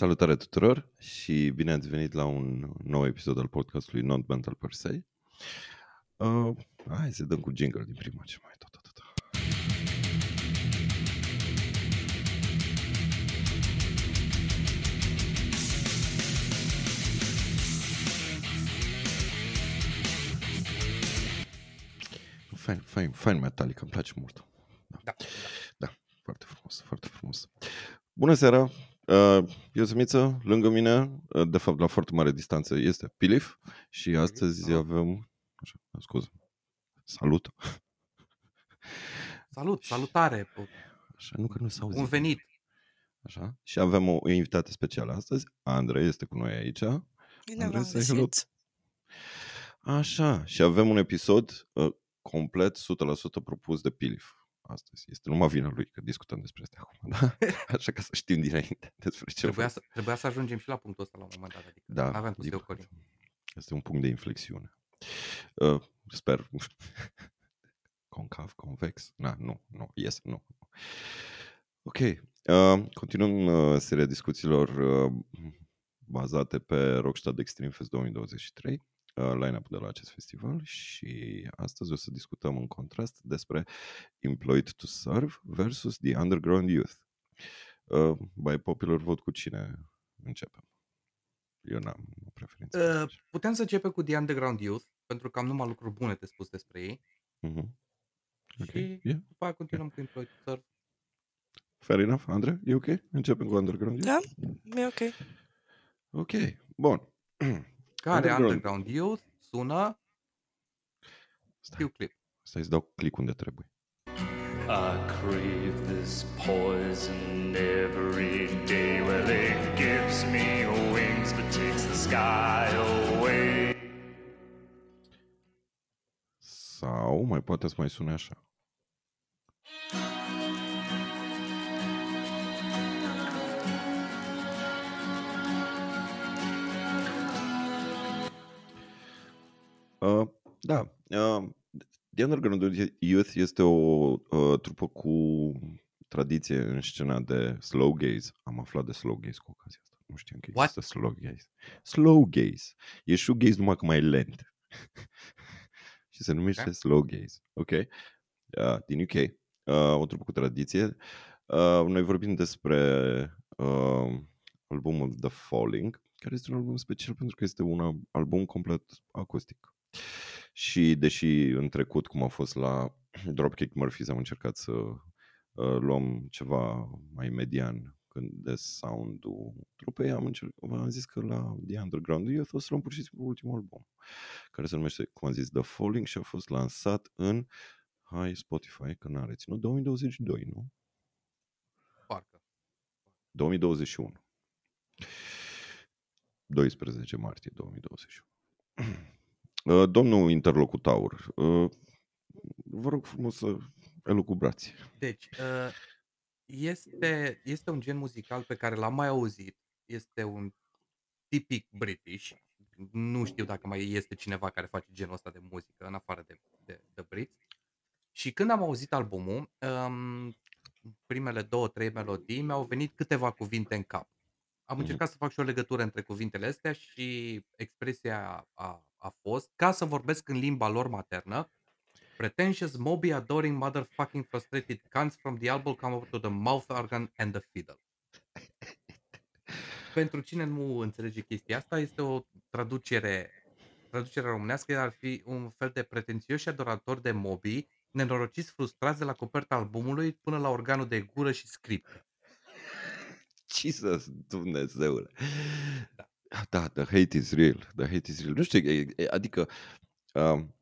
Salutare tuturor și bine ați venit la un nou episod al podcastului Not Mental Per Se. Uh, hai să dăm cu jingle din prima ce mai tot, tot, tot. Fain, fain, fain Metallica, îmi place mult. Da. Da, foarte frumos, foarte frumos. Bună seara! Uh, Eu sunt Miță, lângă mine, uh, de fapt la foarte mare distanță, este Pilif și astăzi salut. avem... Așa, scuze. Salut! Salut, salutare, p- Așa, nu că nu s-auzi. bun venit. Așa. Și avem o invitată specială astăzi. Andrei este cu noi aici. Bine Andrei, v-am say hello. găsit. Așa. Și avem un episod uh, complet 100% propus de Pilif. Astăzi este numai vina lui că discutăm despre asta acum. Da? Așa ca să știm dinainte despre ce Trebuia vrem. să, trebuia să ajungem și la punctul ăsta la un moment dat. Adică Da, aveam cum să din o ocolim. păcate. Este un punct de inflexiune. Uh, sper. Concav, convex? Na, nu, nu, yes, nu. Ok. Uh, continuăm uh, seria discuțiilor uh, bazate pe Rockstad Extreme Fest 2023, uh, line-up de la acest festival și astăzi o să discutăm în contrast despre Employed to Serve versus The Underground Youth. Uh, by popular vote cu cine începem? Eu n-am o preferință. Uh, putem să începem cu The Underground Youth, pentru că am numai lucruri bune de spus despre ei. Mhm. Ok, Și yeah. după aia continuăm cu Employed to Serve. Fair enough, Andre? E ok? Începem cu Underground Youth? Da, e ok. Ok, bun. Care Underground. Underground Youth sună, Stai, știu clip. stai să dau click unde trebuie. I crave this poison every day. Well, it gives me wings but takes the sky away. Sau mai poate să mai sune așa. Uh, da. Uh, The Underground Youth este o uh, trupă cu tradiție în scena de slow gaze. Am aflat de slow gaze cu ocazia asta. Nu știam că What? există slow gaze. Slow gaze. E shoegaze numai că mai e lent. și se numește Ok. slow gaze. Ok? Uh, din UK. Uh, o trupă cu tradiție. Uh, noi vorbim despre uh, albumul The Falling, care este un album special pentru că este un album complet acustic. Și deși în trecut, cum a fost la Dropkick Murphys, am încercat să uh, luăm ceva mai median când de sound-ul trupei, am, încercat, am zis că la The Underground Youth o să luăm pur și simplu ultimul album, care se numește, cum am zis, The Falling și a fost lansat în Hai Spotify, că n-a reținut, 2022, nu? Parcă. 2021. 12 martie 2021. Uh, Domnul interlocutor, uh, vă rog frumos să elucubrați. Deci, uh, este, este un gen muzical pe care l-am mai auzit. Este un tipic British. Nu știu dacă mai este cineva care face genul ăsta de muzică în afară de, de, de Brits. Și când am auzit albumul, um, primele două, trei melodii mi-au venit câteva cuvinte în cap. Am Mhm. încercat să fac și o legătură între cuvintele astea și expresia a, a fost ca să vorbesc în limba lor maternă. Pretentious, moby, adoring, motherfucking frustrated cunts from the elbow come up to the mouth organ and the fiddle. Pentru cine nu înțelege chestia asta, este o traducere traducerea românească ar fi un fel de pretențioși adoratori de mobi, nenorociți frustrați de la coperta albumului până la organul de gură și script. Jesus, Dumnezeule. Da. Da, the hate is real. The hate is real. Nu știu, e- e- adică um,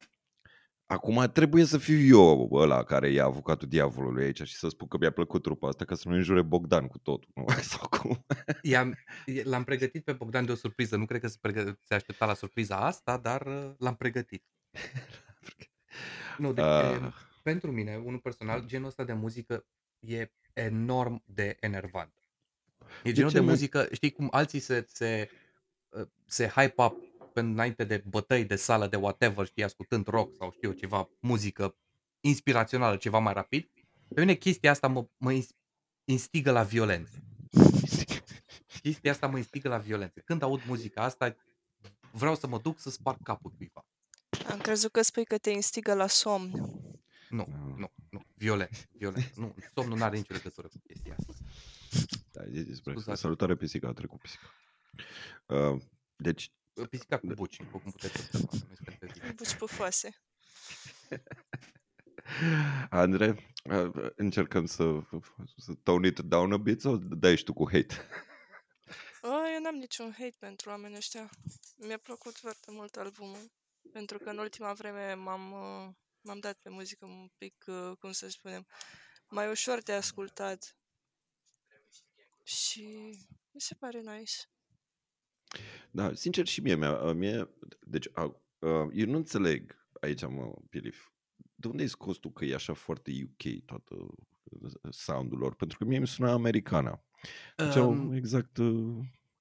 acum trebuie să fiu eu ăla care e avocatul diavolului aici și să spun că mi-a plăcut trupa asta ca să nu înjure Bogdan cu totul. Nu? Sau cum? I-am, l-am pregătit pe Bogdan de o surpriză. Nu cred că se, pregă- se aștepta la surpriza asta, dar uh, l-am pregătit. Nu, de, Ah. uh. pentru mine, unul personal, genul ăsta de muzică e enorm de enervant. E genul ce, de man? muzică, știi cum alții se, se, uh, se hype up pe înainte de bătăi de sală, de whatever, știi, ascultând rock sau știu eu, ceva muzică inspirațională, ceva mai rapid. Pe mine chestia asta mă, mă ins- instigă la violență. chestia asta mă instigă la violență. Când aud muzica asta, vreau să mă duc să sparg capul cuiva. Am crezut că spui că te instigă la somn. Nu, Nu. nu, nu. Violent, violent. Nu, somnul nu are nicio legătură cu chestia asta. Da, zi despre Scuzați. Salutare pisica, a trecut pisica. Uh, deci, Pisica cu buci, după cum puteți observa, că noi suntem pe zi. Buci pufoase. Andre, uh, încercăm să, să tone it down a bit sau dai și tu cu hate? Oh, eu n-am niciun hate pentru oamenii ăștia. Mi-a plăcut foarte mult albumul. Pentru că în ultima vreme m-am, uh, m-am dat pe muzică un pic, uh, cum să spunem, mai ușor de ascultat. Și mi se pare nice. Da, sincer și mie, mie, mie deci, a, a, eu nu înțeleg aici, mă, Pilif, de unde ai scos tu că e așa foarte UK toată uh, soundul lor? Pentru că mie mi suna americana. Deci au Um, exact uh,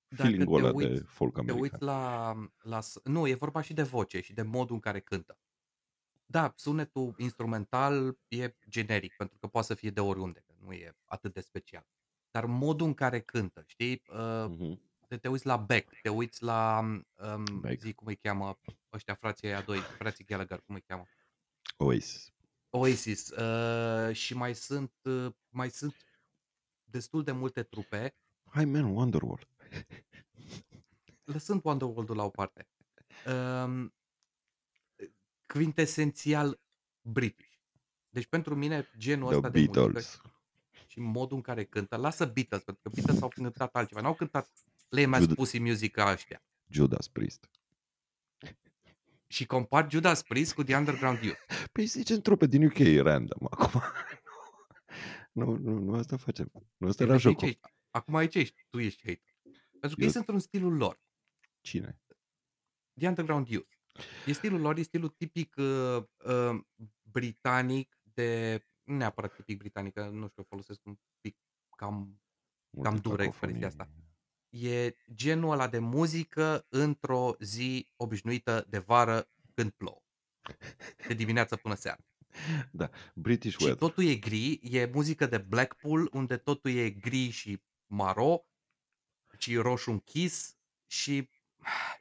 dacă feeling-ul te ăla de uiți- folk Te american. uiți la, la... s- Nu, e vorba și de voce și de modul în care cântă. Da, sunetul instrumental e generic, pentru că poate să fie de oriunde, că nu e atât de special. Dar modul în care cântă, știi? Uh, Mhm. Te, te uiți la Beck, te uiți la, um, Beck. zi cum îi cheamă, ăștia frații aia doi, frații Gallagher, cum îi cheamă? Oasis. Oasis. Uh, și mai sunt, uh, mai sunt destul de multe trupe, Hai, man, Wonderwall. lăsând Wonderworld-ul la o parte. Um, quintesențial British. Deci pentru mine genul The ăsta de muzică Beatles. și modul în care cântă, lasă Beatles, pentru că Beatles au cântat altceva, n-au cântat Lame As Judas- Pussy Music ca ăștia. Judas Priest. Și compar Judas Priest cu The Underground Youth. Păi zicem trupe din UK random acum. nu, nu, nu asta facem. Nu asta era Deci aici jocul. ești. Acum aici ești, tu ești hater. Pentru că ei Eu- sunt în stilul lor. Cine? The Underground Youth. E stilul lor, e stilul tipic uh, uh, britanic de, nu neapărat tipic britanic, că nu știu, folosesc un pic cam, Multă Cam dură cacofonie. expresia asta. E genul ăla de muzică într-o zi obișnuită de vară când plouă. De dimineață până seara. British Și Weather. totul e gri, e muzică de Blackpool, unde totul e gri și maro, și roșu închis și,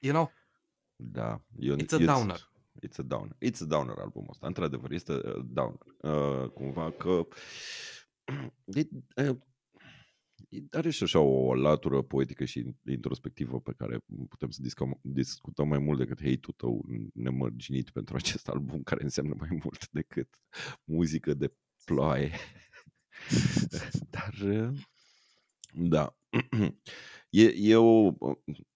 you know, Da. Eu, It's a downer. It's a downer. It's a downer albumul ăsta. Într-adevăr, este uh, downer. Uh, cumva că e, uh, are și așa o latură poetică și introspectivă pe care putem să discutăm, discutăm mai mult decât hate-ul tău nemărginit pentru acest album, care înseamnă mai mult decât muzică de ploaie. Dar, uh, da. E, e, o,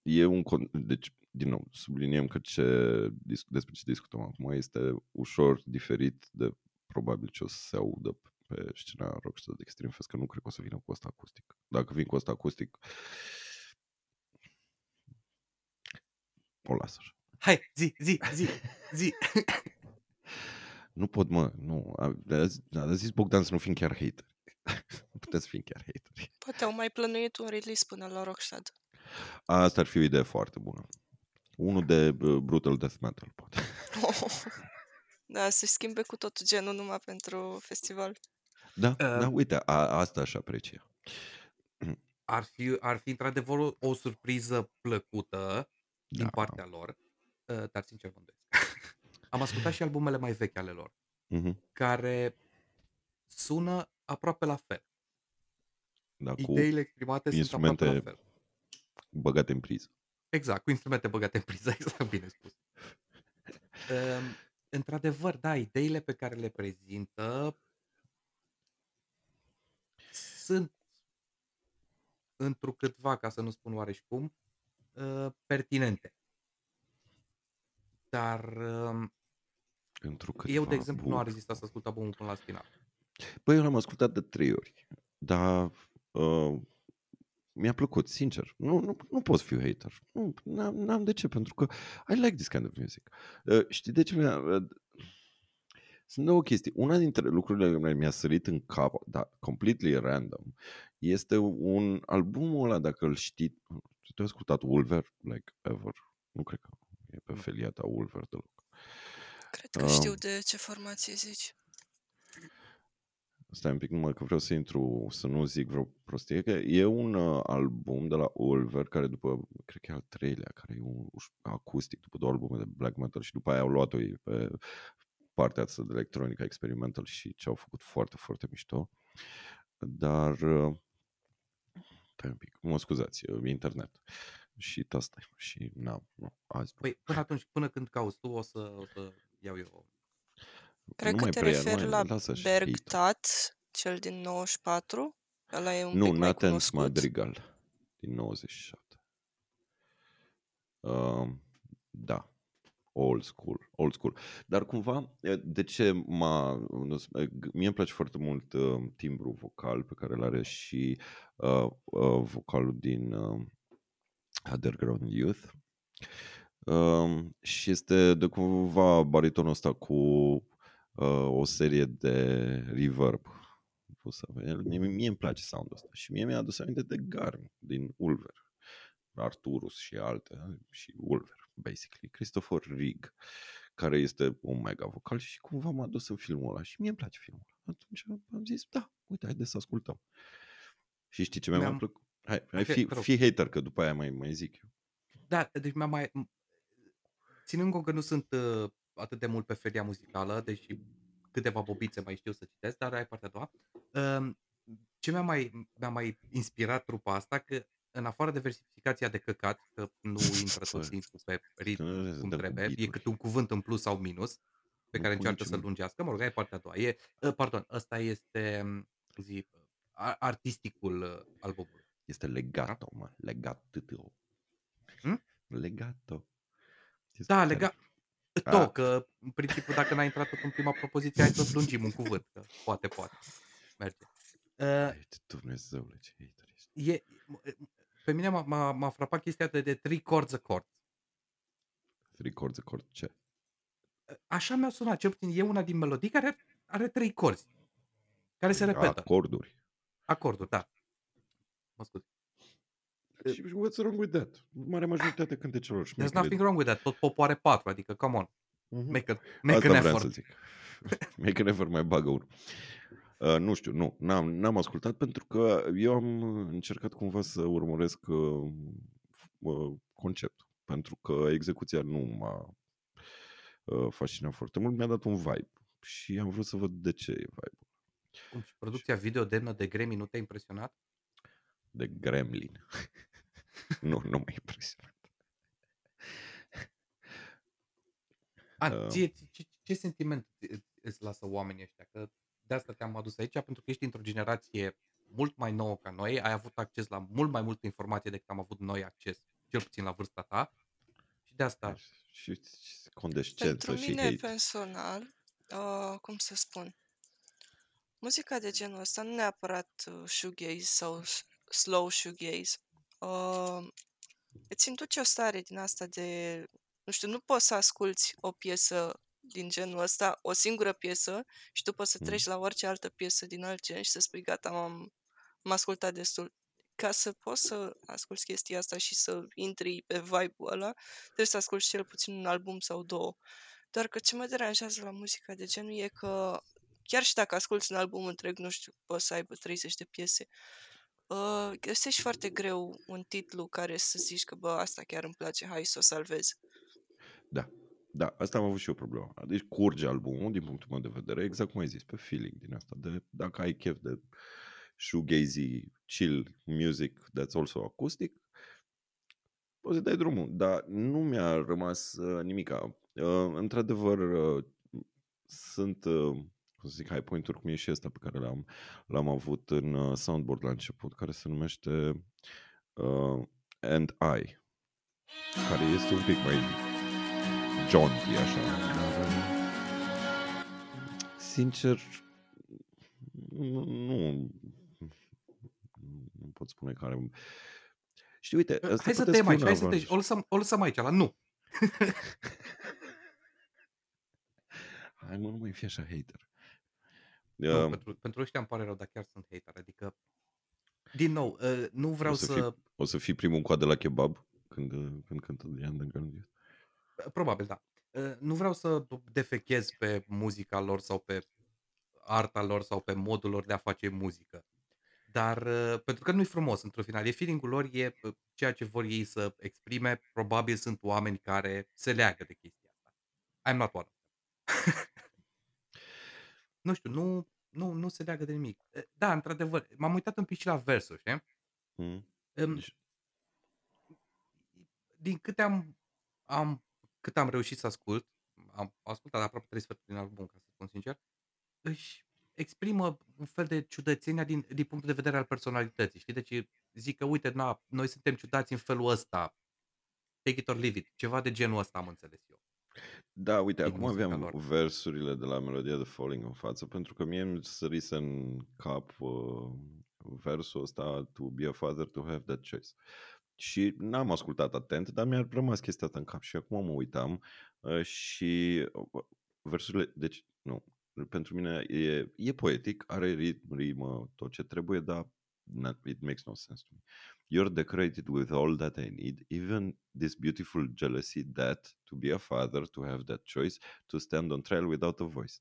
e un... con- Deci, din nou, subliniem că ce, dis- despre ce discutăm acum este ușor diferit de probabil ce o să se audă pe scena Rockstar de Extreme Fest, că nu cred că o să vină cu asta acustic. Dacă vin cu asta acustic, o las așa. hai, zi, zi, zi, zi. Nu pot, mă, nu. A, a, zis- a zis Bogdan să nu fim chiar hater. nu putem să fim chiar hateri. Poate au mai plănuit un release până la Rockstad. Asta ar fi o idee foarte bună. Unul de uh, brutal death metal, poate. da, să-și schimbe cu totul genul numai pentru festival. Da, Uh, da, uite, a, asta aș aprecia. Ar fi, ar fi într-adevăr o, o surpriză plăcută din Da. partea lor, uh, dar sincer mă îndoiesc. Am ascultat și albumele mai vechi ale lor, Mhm. care sună aproape la fel. Da, cu Ideile exprimate sunt aproape la instrumente- fel. băgate în priză. Exact, cu instrumente băgate în priză, exact, bine spus. Um, într-adevăr, da, ideile pe care le prezintă sunt întrucâtva, ca să nu spun oareși cum, uh, pertinente. Dar um, Pentru că eu, de exemplu, nu am rezistat să ascult albumul până la final. Băi, eu l-am ascultat de trei ori. Dar uh, mi-a plăcut, sincer. Nu, nu, nu pot fi hater. Nu, n-am, n-am de ce, pentru că I like this kind of music. Uh, știi de ce mi-a... Uh, sunt două chestii. Una dintre lucrurile care mi-a sărit în cap, dar completely random, este un albumul ăla, dacă îl știi, tu ai ascultat Wolver, like, ever? Nu cred că e pe Nu. felia ta Wolver deloc. Cred că Ah. știu de ce formație zici. stai un pic, numai că vreau să intru, să nu zic vreo prostie, că e un uh, album de la Ulver, care după, cred că e al treilea, care e un uș- acustic, după două albume de black metal și după aia au luat-o ei pe partea asta de electronica experimental și ce au făcut foarte, foarte mișto. Dar, uh, stai un pic, mă scuzați, uh, internet și asta și n-am, nu, azi nu. Păi până atunci, până când cauți tu, o să, o să iau eu. Cred nu că mai te preia, nu referi mai, la lasă și hate. Bergtat, cel din 94. Ăla e un Nu, pic mai Nathan cunoscut. Madrigal din 97. Uh, da, old school, old school. Dar cumva, e, de ce m-a... nu s- e, g- Mie îmi place foarte mult uh, timbru vocal pe care îl are și uh, uh, vocalul din uh, Underground Youth. Um, și este de cumva baritonul ăsta cu uh, o serie de reverb. Pot să avem. Mie, mie îmi place soundul ăsta și mie mi-a adus aminte de Garn din Ulver. Arturus și alte și Ulver, basically. Christopher Rigg, care este un mega vocal și cumva m-a dus în filmul ăla și mie îmi place filmul ăla. Atunci am zis, da, uite, haideți să ascultăm. Și știi ce mi-a mai Mi-am- plăcut? Hai, hai Ok, fi, te rog. fi hater, că după aia mai, mai zic eu. Da, deci mi-am mai... m- Ținând cont că nu sunt uh, atât de mult pe feria muzicală, deși câteva bobițe mai știu să citesc, dar ai partea a doua. Um, ce mi-a mai, mi-a mai inspirat trupa asta, că în afară de versificația de căcat, că nu intră tot timpul pe ritm Să cum dăm cu trebuie, e beat-uri. câte un cuvânt în plus sau minus, pe Nu care pun încearcă să-l niciun- lungească. Mă rog, aia e partea a doua. E, uh, pardon, ăsta este m, zi, a- artisticul uh, albumului. Este legato, mă. Legato. Hmm? Legato. Este Da, tare. lega... Ah. To, că în principiu dacă n-ai intrat tot în prima propoziție, hai să lungim un cuvânt, că poate, poate. Merge. Uh, Ai, Dumnezeule, ce hater ești. e, pe mine m-a, m-a, m-a frapat chestia de, de three chords a chord. Three chords accord, ce? Așa mi-a sunat, cel puțin e una din melodii care are trei corzi, care se repetă. Acorduri. Acorduri, da. Mă scuze. Și what's wrong with that? Marea majoritate cântecelor There's șmecheri. nothing wrong with that. Tot popul are patru, adică, come on, Mhm. make, a, make Asta an vreau effort. să zic. Make an effort, mai bagă unul. Uh, nu știu, nu, n-am, n-am ascultat pentru că eu am încercat cumva să urmăresc uh, uh, conceptul. Pentru că execuția nu m-a uh, fascinat foarte mult, mi-a dat un vibe. Și am vrut să văd de ce e vibe Cum, și producția video demnă de Grammy nu te-a impresionat? de Gremlin. nu, nu m-a impresionat. A, Uh. ție, ce, ce, ce sentiment î- îți lasă oamenii ăștia? Că de asta te-am adus aici, pentru că ești într-o generație mult mai nouă ca noi, ai avut acces la mult mai multă informație decât am avut noi acces, cel puțin la vârsta ta. Și de asta, Și, și condescență Pentru și mine hate. personal, uh, cum să spun, muzica de genul ăsta nu neapărat uh, shoegaze sau s- slow shoegaze. Uh, îți induce o stare din asta de, nu știu, nu poți să asculti o piesă din genul ăsta, o singură piesă și după să Mm. treci la orice altă piesă din alt gen și să spui gata, m-am, am ascultat destul. Ca să poți să asculti chestia asta și să intri pe vibe-ul ăla, trebuie să asculti cel puțin un album sau două. Doar că ce mă deranjează la muzica de genul e că chiar și dacă asculti un album întreg, nu știu, poți să aibă 30 de piese, uh, găsești foarte greu un titlu care să zici că, bă, asta chiar îmi place, hai să o salvez. Da. Da, asta am avut și eu problema. Deci curge albumul, din punctul meu de vedere, exact cum ai zis, pe feeling din asta. De, dacă ai chef de shoegazy, chill music that's also acoustic, poți să dai drumul. Dar nu mi-a rămas uh, nimica. Uh, într-adevăr, uh, sunt, uh, cum să zic, high point-uri, cum e și ăsta pe care l-am, l-am avut în uh, soundboard la început, care se numește uh, And I, care este un pic mai jaunty, așa. Dar, uh, Sincer, nu, nu, nu pot spune că are... Știi, uite, asta Uh, hai să putea tăiem fi aici, un hai să avantaj. tăiem, o lăsăm, o lăsăm aici, la nu. Hai mă, nu mai fi așa hater. Nu, Uh, pentru, pentru ăștia îmi pare rău, dar chiar sunt hater. Adică, din nou, uh, nu vreau o, să să... Fii, o să fii primul în coadă la kebab când, uh, când cântă de Underground Youth. Probabil, da. Uh, Nu vreau să defechez pe muzica lor sau pe arta lor sau pe modul lor de a face muzică. Dar uh, pentru că nu-i frumos într-un final, e feeling-ul lor, e uh, ceea ce vor ei să exprime, probabil sunt oameni care se leagă de chestia asta. I'm not one. nu știu, nu, nu, nu se leagă de nimic. Uh, Da, într-adevăr, m-am uitat un pic și la versuri, știi? Mm. Um, Deci, din câte am, am, cât am reușit să ascult, am ascultat aproape trei sferturi din album, ca să spun sincer, își exprimă un fel de ciudățenia din, din punctul de vedere al personalității, știi? Deci zic că, uite, na, noi suntem ciudați în felul ăsta, take it or leave it, ceva de genul ăsta am înțeles eu. Da, uite, din acum muzica aveam lor. versurile de la melodia de Falling în față, pentru că mie îmi sărise în cap uh, versul ăsta To be a father, to have that choice. Și n-am ascultat atent, dar mi-a rămas chestia asta în cap și acum mă uitam uh, și uh, versurile, deci nu, pentru mine e, e poetic, are ritm, rimă, tot ce trebuie, dar not, it makes no sense to me. You're decorated with all that I need, even this beautiful jealousy that to be a father, to have that choice, to stand on trial without a voice.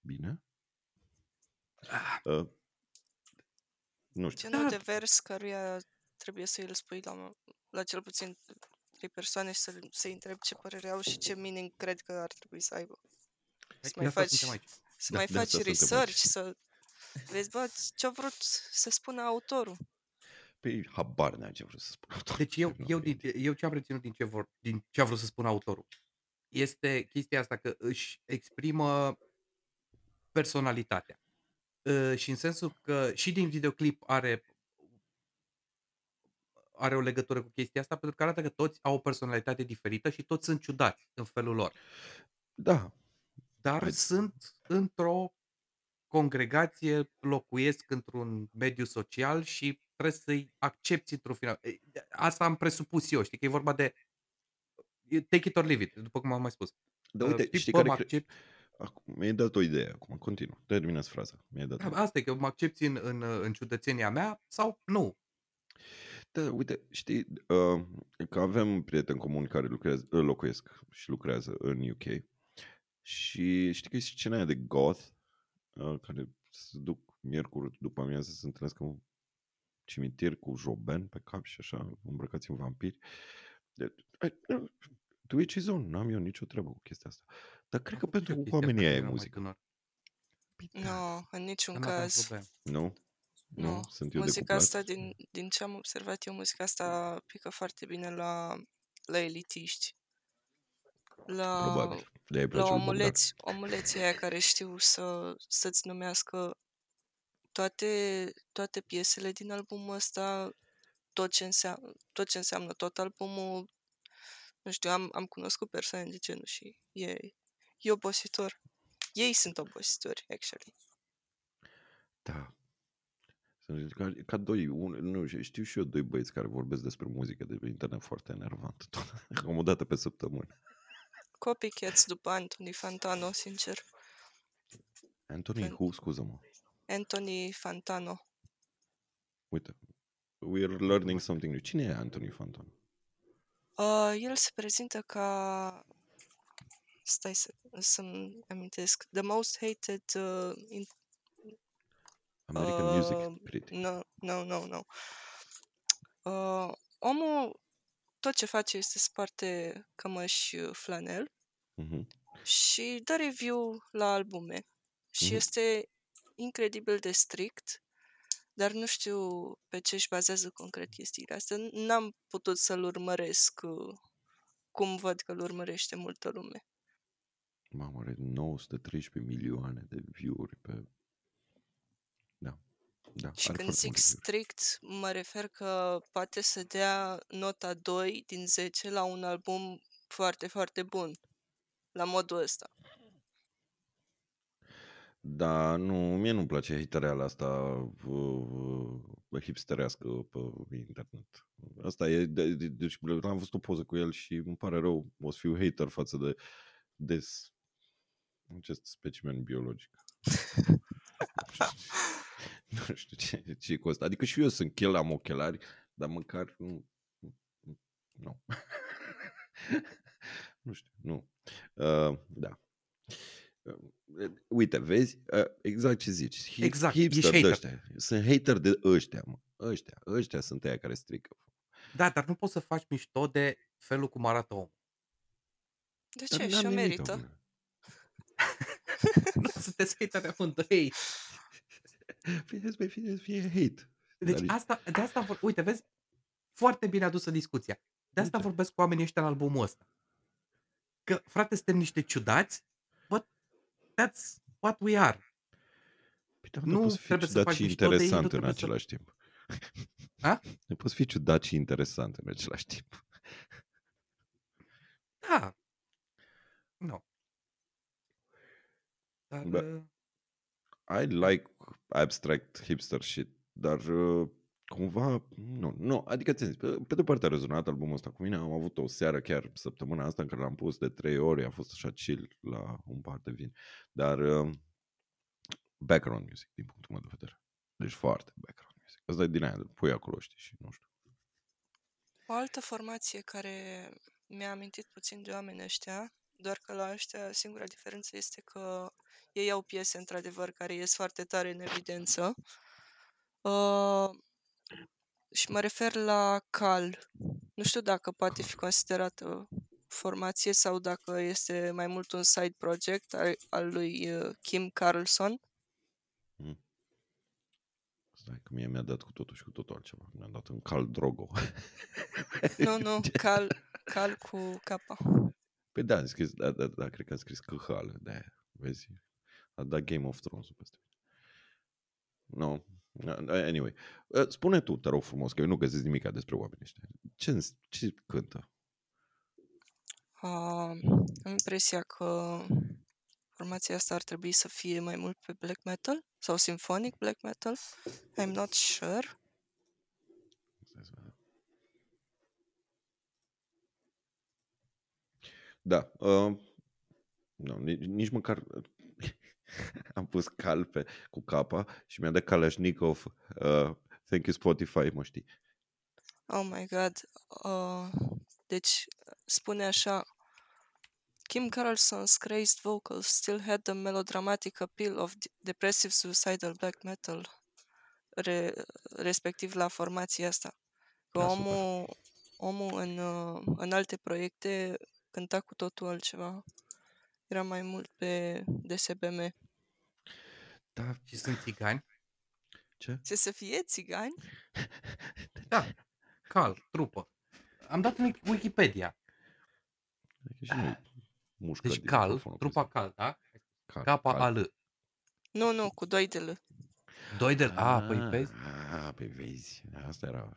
Bine? Uh, nu știu. Genul Da. de vers căruia trebuie să îl spui la, la cel puțin trei persoane și să, să-i întrebi ce părere au și ce meaning cred că ar trebui să aibă. Să De mai asta faci, suntem aici. să Da, mai de faci asta suntem research, aici. să vezi, bă, ce-a vrut să spună autorul. Păi, habar n-am ce vreau să spun. Deci eu, Nu eu, am din, idee. eu ce am reținut din ce, vor, din ce a vrut să spună autorul este chestia asta că își exprimă personalitatea. Uh, și în sensul că și din videoclip are are o legătură cu chestia asta pentru că arată că toți au o personalitate diferită și toți sunt ciudați în felul lor. Da, Dar Hai- sunt într-o congregație, locuiesc într-un mediu social și trebuie să-i accepti într-un final. E, Asta am presupus eu, știi, că e vorba de e take it or leave it, după cum am mai spus. dar Uh, uite, știi, știi bă, care mă cre- accept, Acum, mi-ai dat o idee acum, continuă, terminați fraza. Mi-ai dat Da, o asta e că mă accepti în, în, în ciudățenia mea sau nu. Da, uite, știi, uh, că avem prieteni comuni care lucrează, uh, locuiesc și lucrează în UK și știi că e scena aia de goth uh, care se duc miercuri după amiază să se întâlnesc în cimitir cu joben pe cap și așa, îmbrăcați în vampiri. De, I- uh, to each his own, n-am eu nicio treabă cu chestia asta. Dar cred că Am făcut și eu pentru chestia asta oamenii când aia e eram mai muzică. tânăr, Păi Nu, da, no, în niciun dar n-aveam caz. probleme. nu? Nu? Nu. Sunt eu Muzica decuplat? asta, din, din ce am observat eu, muzica asta pică foarte bine la, la elitiști. La, Probabil. De-aia îi la place lui Bogdan. omuleți, omuleții aia care știu să, să-ți numească toate, toate piesele din albumul ăsta, tot ce înseamnă, tot, ce înseamnă tot albumul. Nu știu, am, am cunoscut persoane de genul și e, e obositor. Ei sunt obositori, actually. Da. Sunt ca, ca doi, un, nu știu, știu și eu doi băieți care vorbesc despre muzică de pe internet foarte enervant. Tot, cam o dată pe săptămână. Copycats după Anthony Fantano, sincer. Anthony Fen- Who, scuză-mă. Anthony Fantano. Uite, we're learning something new. Cine e Anthony Fantano? Uh, el se prezintă ca... Stai să, să-mi amintesc. The most hated... Uh, in, American Uh, Music Critic. no, no, no, no. Uh, omul, tot ce face este sparte cămăși uh, flanel Mhm. și dă review la albume. Și Mhm. este incredibil de strict, dar nu știu pe ce își bazează concret chestiile astea. N-am putut să-l urmăresc uh, cum văd că îl urmărește multă lume. Mamă, are 913 milioane de view-uri pe... Da. Da, Și are când foarte zic multe view-uri. strict, mă refer că poate să dea nota 2 din 10 la un album foarte, foarte bun. La modul ăsta. Da, nu, mie nu-mi place hatereala asta uh, uh, hipsterească pe internet. Asta e, de, de, deci am văzut o poză cu el și îmi pare rău, o să fiu hater față de des acest specimen biologic. nu știu ce, ce e cu asta. Adică și eu sunt chel, am ochelari, dar măcar nu. nu- Nu. nu știu, nu. Uh, da. uh, uite, vezi, uh, exact ce zici. Hip, Exact, hipster ești de hater. ăștia. Sunt hater de ăștia, mă. Ăștia, ăștia sunt aia care strică. Da, dar nu poți să faci mișto de felul cum arată omul. De Dar ce? n-am Și-o nimic, merită. omule. nu sunteți hater amândoi. Fie, fie, fie, fie hate. Deci Dar- asta, de asta, vor, uite, vezi, foarte bine adusă discuția. De asta Uite. vorbesc cu oamenii ăștia în albumul ăsta. Că, frate, suntem niște ciudați, but that's what we are. Păi da, Nu nu poți fi trebuie să ciudat faci și mișto de ei, nu interesant în trebuie să- același timp. A? Nu poți fi ciudat și interesant în același timp. Da. Nu. Dar, Bă. uh, I like abstract hipster shit, dar uh, cumva, nu, nu, adică ți-am zis, pe, pe de parte a rezonat albumul ăsta cu mine, am avut o seară chiar săptămâna asta în care l-am pus de trei ori, a fost așa chill la un par de vin, dar uh, background music din punctul meu de vedere, deci foarte background music, asta e din aia, pui acolo, știi, și nu știu. O altă formație care mi-a amintit puțin de oamenii ăștia, doar că la ăștia singura diferență este că ei au piese într-adevăr care ies foarte tare în evidență. Uh, și mă refer la Cal. Nu știu dacă poate fi considerată formație sau dacă este mai mult un side project al, al lui uh, Kim Carlson. Stai că mie mi-a dat cu totul și cu totul altceva, mi-a dat în cal drogo. Nu, nu, Cal, Cal cu capa. Păi da, am scris, da, da, da, cred că a scris câhală, de aia, vezi? A dat Game of Thrones peste mine. No, anyway. Uh, Spune tu, te rog frumos, că eu nu găsesc nimic despre oamenii ăștia. Ce, îns- ce cântă? Uh, am impresia că formația asta ar trebui să fie mai mult pe black metal sau symphonic black metal. I'm not sure. Stai să vedem. Da. Uh, nu, nici, nici măcar am pus cal pe, cu capa și mi-a dat Kalashnikov. Uh, thank you Spotify, mă știi. Oh my god. Uh, deci spune așa Kim Carlson's crazed vocals still had the melodramatic appeal of de- depressive suicidal black metal re, respectiv la formația asta. Că Da, super. omul, omul în, uh, în alte proiecte cânta cu totul altceva. Era mai mult pe DSBM. Da, și sunt țigani. ce? Ce să fie țigani? Da, cal, trupă. Am dat în Wikipedia. Adică și nu mușcă Deci din cal, microfonul trupa pe cal, da? cal, Capa cal. al. Nu, nu, cu doi de L. Doi de A, păi vezi? Ah, păi vezi. Asta era.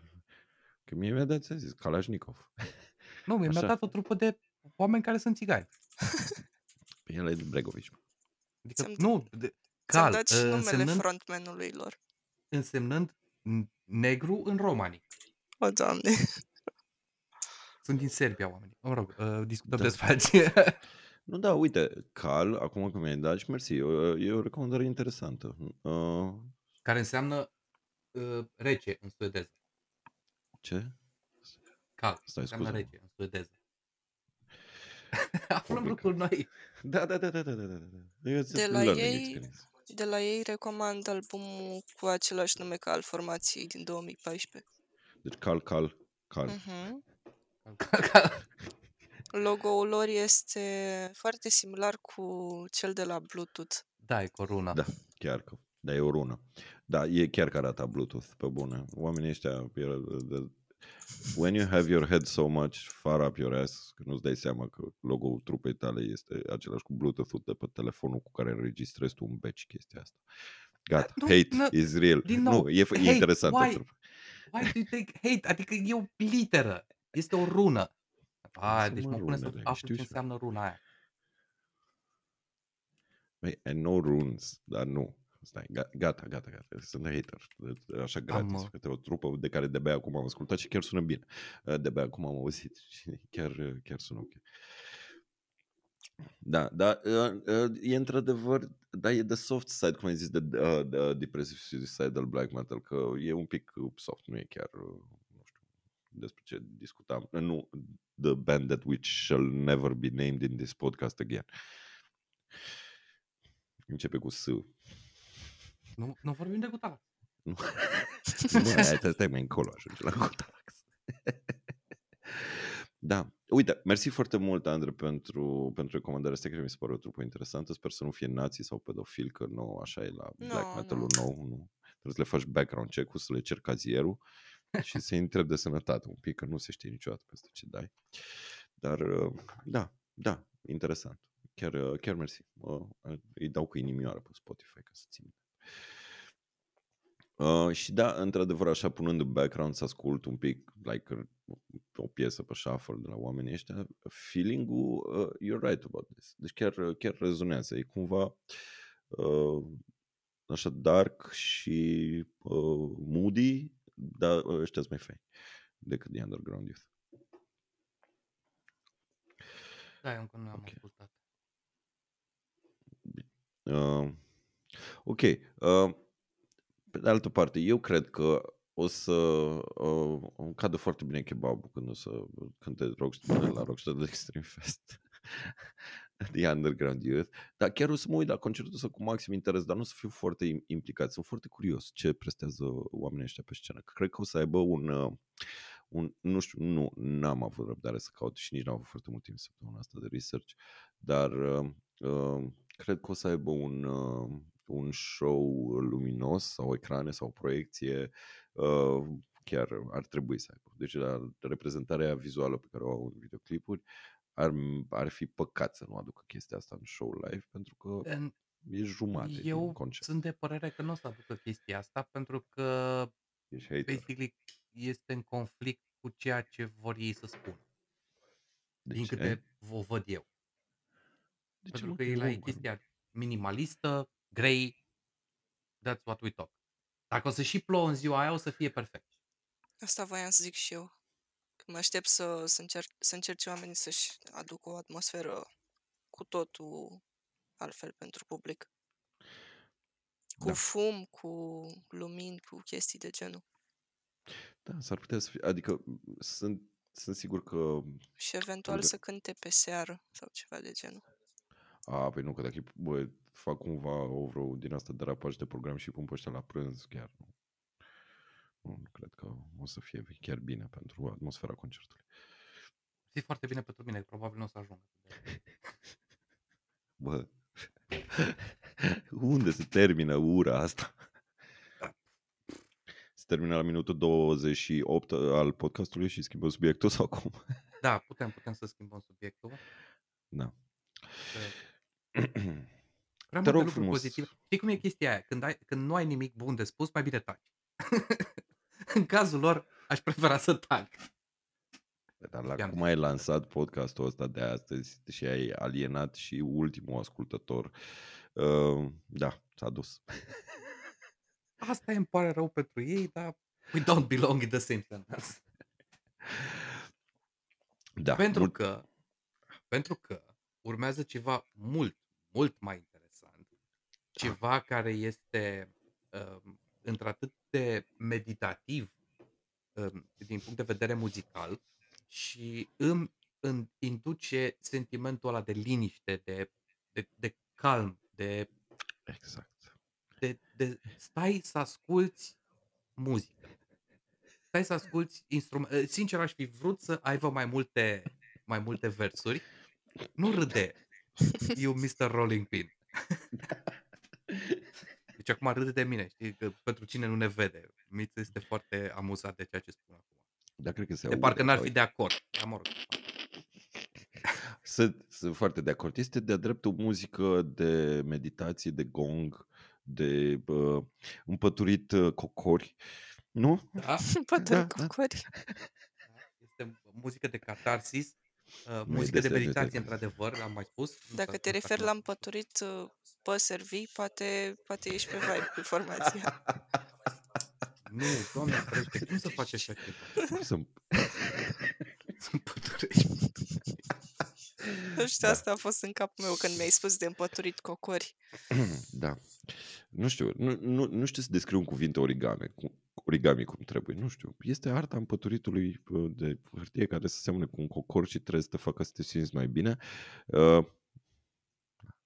Că mie mi-a dat, ți zis, Kalashnikov. Nu, mi-a Așa. dat o trupă de oameni care sunt țigani. Pe el e de Bregovici. Adică, Ți-am- nu, de, Ți-am cal, dat și uh, numele însemnând, frontmanului lor. însemnând n- negru în romanic. O, Doamne. Sunt din Serbia oamenii. Mă rog, uh, discutăm Da. despre alții. Nu, da, uite, Cal, acum că mi-ai dat și mersi, e o, e o recomandare interesantă. Uh, care înseamnă uh, rece în suedeză. ce? Cal, Stai, înseamnă scuză. rece în suedeză. Aflăm Complicat. lucruri noi. Da, da, da, da, da, da, da. da. E De la learning ei- experience. De la ei recomand albumul cu același nume ca al formației din 2014. Deci Cal, Cal, Cal. Mhm. Cal, cal. Logo-ul lor este foarte similar cu cel de la Bluetooth. Da, e coruna. Da, chiar că. Da, e o rună. Da, e chiar că arată Bluetooth, pe bune. Oamenii ăștia, e, de, when you have your head so much far up your ass, că nu-ți dai seama că logo-ul trupei tale este același cu Bluetooth-ul de pe telefonul cu care înregistrezi tu un batch chestia asta. Gata, Nu, hate nu, is real. din nou, nu, e, f- e hate, interesant. why? pentru- Why do you take hate? Adică e o literă. Este o rună. A, Lasă-mă deci mă pune să runele, aflu știu ce și eu. înseamnă runa aia. Băi, I know runes, dar nu. Stai, ga- gata, gata, gata. Sunt hater. Așa gratis. uh, Am, o trupă de care de-abia acum am ascultat și chiar sună bine. Uh, De-abia acum am auzit și chiar, uh, chiar sună ok. Da, da, uh, uh, e într-adevăr, da, e de soft side, cum ai zis, de, uh, de depressive suicidal black metal, că e un pic uh, soft, nu e chiar, uh, nu știu, despre ce discutam. Uh, Nu, the band that which shall never be named in this podcast again. Începe cu S. Nu, nu vorbim de Gutalax. Nu, nu aia, stai, stai mai încolo, ajunge la Gutalax. da, uite, mersi foarte mult, Andre, pentru, pentru recomandarea asta, că mi se pare o trupă interesantă. Sper să nu fie nazi sau pedofil, că nu așa e la Nu, black metal-ul nu. nou. Nu. Trebuie să le faci background check-ul, să le cer cazierul și să-i întrebi de sănătate un pic, că nu se știe niciodată peste ce dai. Dar, uh, da, da, interesant. Chiar, uh, chiar mersi. Uh, Îi dau cu inimioară pe Spotify ca să țin. Minte. Uh, și da, într-adevăr, așa punând în background să ascult un pic like o piesă pe shuffle de la oamenii ăștia, feeling-ul, uh, you're right about this. Deci chiar, chiar rezonează. E cumva uh, așa dark și uh, moody, dar ăștia sunt mai faini decât The Underground Youth. Da, eu încă nu am Ok. ascultat. Uh, ok. Uh, pe de altă parte, eu cred că o să uh, îmi cadă foarte bine kebabul când o să cânte Rockstar, la Rockstar de Extreme Fest. The Underground Youth. Dar chiar o să mă uit la concertul ăsta cu maxim interes, dar nu o să fiu foarte im- implicat. Sunt foarte curios ce prestează oamenii ăștia pe scenă. Cred că o să aibă un, uh, un nu știu, nu, n-am avut răbdare să caut și nici n-am avut foarte mult timp săptămâna asta de research, dar uh, uh, cred că o să aibă un, uh, un show luminos sau ecrane sau proiecție uh, chiar ar trebui să aibă. Deci la reprezentarea vizuală pe care o au în videoclipuri ar, ar fi păcat să nu aducă chestia asta în show live pentru că În- e jumate din Eu concert. sunt de părere că nu o să aducă chestia asta pentru că Ești hater. basically este în conflict cu ceea ce vor ei să spună. din Deci, câte ai- o văd eu. de ce Pentru mă, că e e la Logan? chestia minimalistă, grey, that's what we talk. Dacă o să și plouă în ziua aia, o să fie perfect. Asta voiam să zic și eu. Că mă aștept să, să, încerc, să încerce oamenii să-și aducă o atmosferă cu totul altfel pentru public. Cu Da. fum, cu lumini, cu chestii de genul. Da, s-ar putea să fie, adică sunt, sunt sigur că Și eventual Orga- să cânte pe seară sau ceva de genul. A, păi nu, că dacă îi- bă, fac cumva o vreo din asta derapaj de program și îi pun pe ăștia la prânz, chiar nu. Nu, nu cred că o să fie chiar bine pentru atmosfera concertului. Zi foarte bine pentru mine, că probabil nu o să ajung. Bă, unde se termină ura asta? Se termină la minutul 28 al podcastului și schimbă subiectul sau cum? Da, putem, putem să schimbăm subiectul. Da. Că Prea Te multe rog lucruri frumos. pozitive. Știi cum e chestia aia? Când, ai, când nu ai nimic bun de spus, mai bine taci. în cazul lor, aș prefera să tac. Dar la I-am cum zis. ai lansat podcastul ăsta de astăzi și ai alienat și ultimul ascultător, uh, da, s-a dus. Asta îmi pare rău pentru ei, dar we don't belong in the same sentence. Da, pentru mult- că pentru că urmează ceva mult, mult mai interesant. Ceva care este um, într-atât de meditativ um, din punct de vedere muzical și îmi, îmi induce sentimentul ăla de liniște, de, de, de calm, de, Exact. de, de stai să asculți muzică. Stai să asculti instrumente. Sincer, aș fi vrut să aibă mai multe, mai multe versuri. Nu râde, you Mr. Rolling Pin. Deci acum râde de mine, știi, că pentru cine nu ne vede. Miț este foarte amuzat de ceea ce spun acum. Dar cred că se De aude. parcă n-ar fi Uite, de acord. Dar mă rog. Sunt, sunt foarte de acord. Este de-a dreptul muzică de meditație, de gong, de uh, împăturit uh, cocori. Nu? Da? Poate Da, da, da. cocori. Este muzică de catarsis, uh, Nu e muzică de de meditație, SRT. într-adevăr, am mai spus. Nu Dacă s-a- te nu s-a referi la cunoscut. împăturit uh, păsări vii, poate, poate ești pe vibe cu formația. Nu, doamne, ferește, cum să faci așa ceva? Cum să Să împăturești. Nu știu, Da. asta a fost în capul meu când mi-ai spus de împăturit cocori. da. Nu știu, nu, nu, nu știu să descriu în cuvinte origami, cu, origami cum trebuie, nu știu. Este arta împăturitului uh, de hârtie care se seamănă cu un cocor și trebuie să te facă să te simți mai bine. Uh,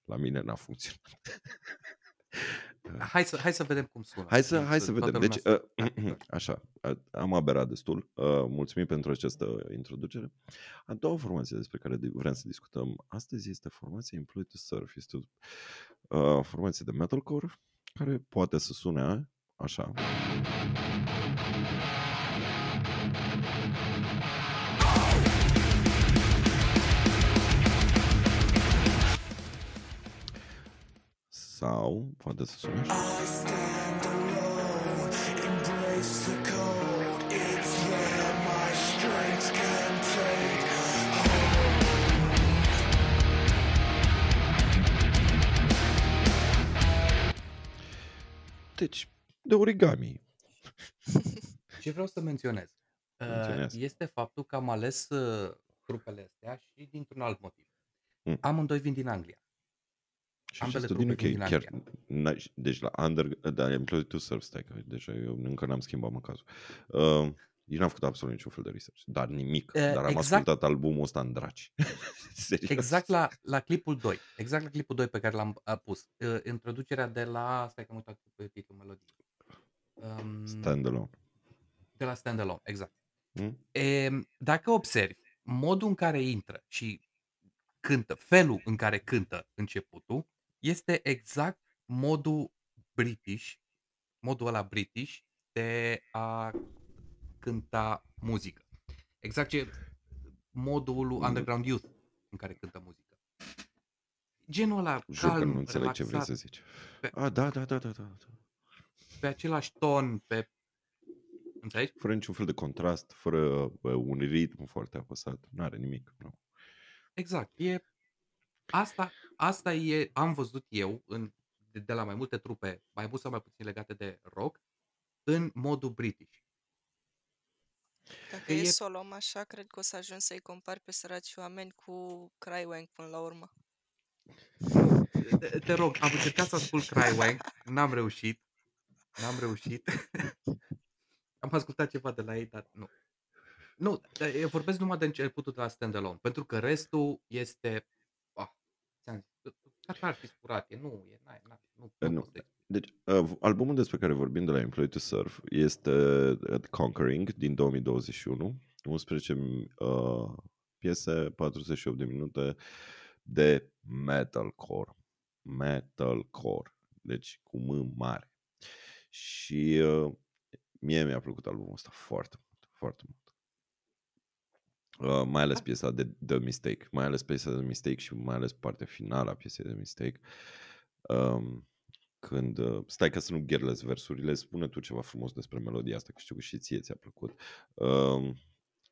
La mine n-a funcționat. Hai să, hai să vedem cum sună. Hai să, Și hai să toată vedem. lumea Deci, să- uh, așa, uh, am aberat destul. Uh, mulțumim pentru această introducere. A doua formație despre care di- vrem să discutăm astăzi este formația Employ to Surf. Este o uh, formație de metalcore care poate să sune așa. Sau poate să sune așa. Deci, de origami. Ce vreau să menționez uh, Menționează. este faptul că am ales uh, trupele astea și dintr-un alt motiv. Mm. Amândoi vin din Anglia. Și Ambele acesta din trupe vin UK, din chiar, n-ai- deci la under, da, Employ to Surf, stai că deja eu încă n-am schimbat măcazul. Uh, eu n-am făcut absolut niciun fel de research, dar nimic, Uh, dar am exact- ascultat albumul ăsta în draci. Serios. Exact la, la clipul 2. Exact la clipul 2 pe care l-am uh, pus. Uh, introducerea de la... Stai că am uitat pe titlul melodiei. Um, Standalone. de la Standalone, exact. Mm? E, dacă observi modul în care intră și cântă, felul în care cântă începutul, este exact modul British, modul ăla British de a cânta muzică. Exact ce modul lui Mm. Underground Youth în care cântă muzică. Genul ăla Jur că calm, nu înțeleg ce vrei relaxat, să zici. Pe- A, da, da, da, da, da. da. pe același ton, pe... Înțelegi? Fără niciun fel de contrast, fără uh, un ritm foarte apăsat. Nu are nimic. Nu. Exact. E, asta, asta e, am văzut eu în, de, de la mai multe trupe, mai mult sau mai puțin legate de rock, în modul British. Dacă Că e e- să o luăm așa, cred că o să ajungi să-i compari pe săraci oameni cu Crywang până la urmă. Te, te rog, am încercat să ascult Crywang, n-am reușit. N-am reușit. am ascultat ceva de la ei, dar nu. Nu, dar eu vorbesc numai de începutul de la Standalone, pentru că restul este... Ah, ți-am zis, ca ar fi spurat, e, nu, e, n-ai, n-ai, nu, nu, nu. poți să explici. Deci, uh, albumul despre care vorbim de la Employ to Surf este uh, Conquering din 2021. 11 uh, piese, 48 de minute de metalcore. Metalcore. Deci cu M mare. Și uh, mie mi-a plăcut albumul ăsta foarte mult. Foarte mult. Uh, mai ales piesa de The Mistake, mai ales piesa de Mistake și mai ales partea finală a piesei de Mistake. Um, când, uh, stai ca să nu gherlez versurile, spune tu ceva frumos despre melodia asta, că știu că și ție ți-a plăcut. Um,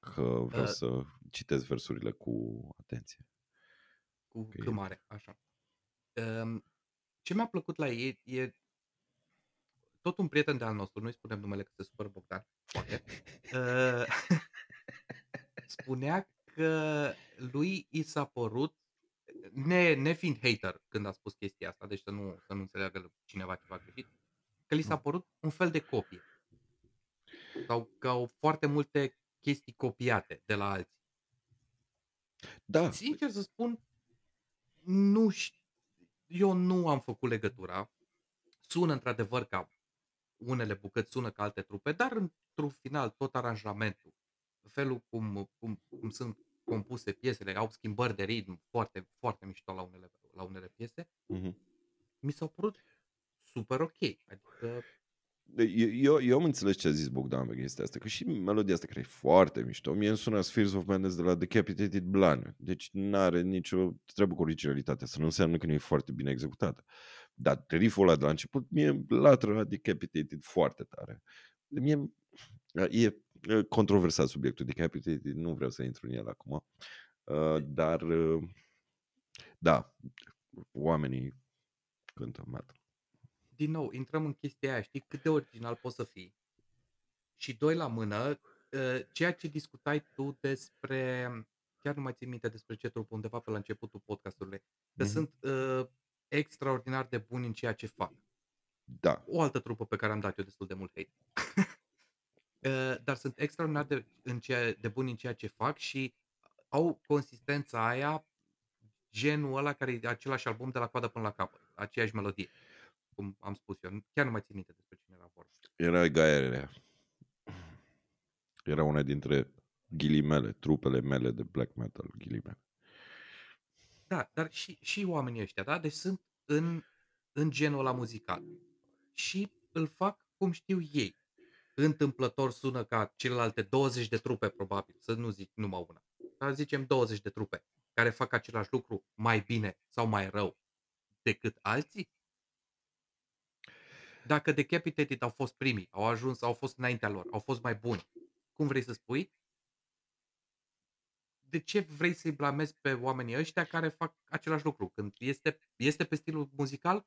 că vreau Uh. să citesc versurile cu atenție. cu Ok. C mare, așa. Um, ce mi-a plăcut la ei e tot un prieten de al nostru, nu-i spunem numele că se supără Bogdan, poate, uh, spunea că lui i s-a părut, ne, nefiind hater când a spus chestia asta, deci să nu, să nu înțeleagă cineva ceva greșit, că li s-a părut un fel de copie. Sau că au foarte multe chestii copiate de la alții. Da, Sincer să spun, nu știu, eu nu am făcut legătura. Sună într-adevăr ca unele bucăți sună ca alte trupe, dar într-un final tot aranjamentul, felul cum, cum, cum sunt compuse piesele, au schimbări de ritm foarte, foarte mișto la unele, la unele piese, mhm. mi s-au părut super ok. Adică, Eu, eu, eu am înțeles ce a zis Bogdan pe chestia asta, că și melodia asta care e foarte mișto, mie îmi sună Spheres of Madness de la Decapitated Blan, deci nu are nicio treabă cu originalitatea, să nu înseamnă că nu e foarte bine executată. Dar rifful ăla de la început, mie latră la Decapitated foarte tare. Mie e, e controversat subiectul Decapitated, nu vreau să intru în el acum, uh, dar uh, da, oamenii cântă metal. din nou, intrăm în chestia aia, știi cât de original poți să fii. Și doi la mână, uh, ceea ce discutai tu despre, chiar nu mai țin minte despre ce trup undeva pe la începutul podcastului, că Mhm. sunt uh, extraordinar de buni în ceea ce fac. Da, O altă trupă pe care am dat eu destul de mult hate. Uh, Dar sunt extraordinar de, în ceea, de buni în ceea ce fac și au consistența aia genul ăla care e același album de la coadă până la capăt, aceeași melodie. Cum am spus eu, chiar nu mai țin minte despre cine era vorba. Era Gaia Era una dintre ghilimele, trupele mele de black metal, ghilimele. Da, dar și, și oamenii ăștia, da? Deci sunt în, în genul ăla muzical. Și îl fac cum știu ei. Întâmplător sună ca celelalte 20 de trupe, probabil, să nu zic numai una. Dar zicem 20 de trupe care fac același lucru mai bine sau mai rău decât alții? Dacă Decapitated au fost primii, au ajuns, au fost înaintea lor, au fost mai buni, cum vrei să spui? De ce vrei să-i blamezi pe oamenii ăștia care fac același lucru? Când este, este pe stilul muzical?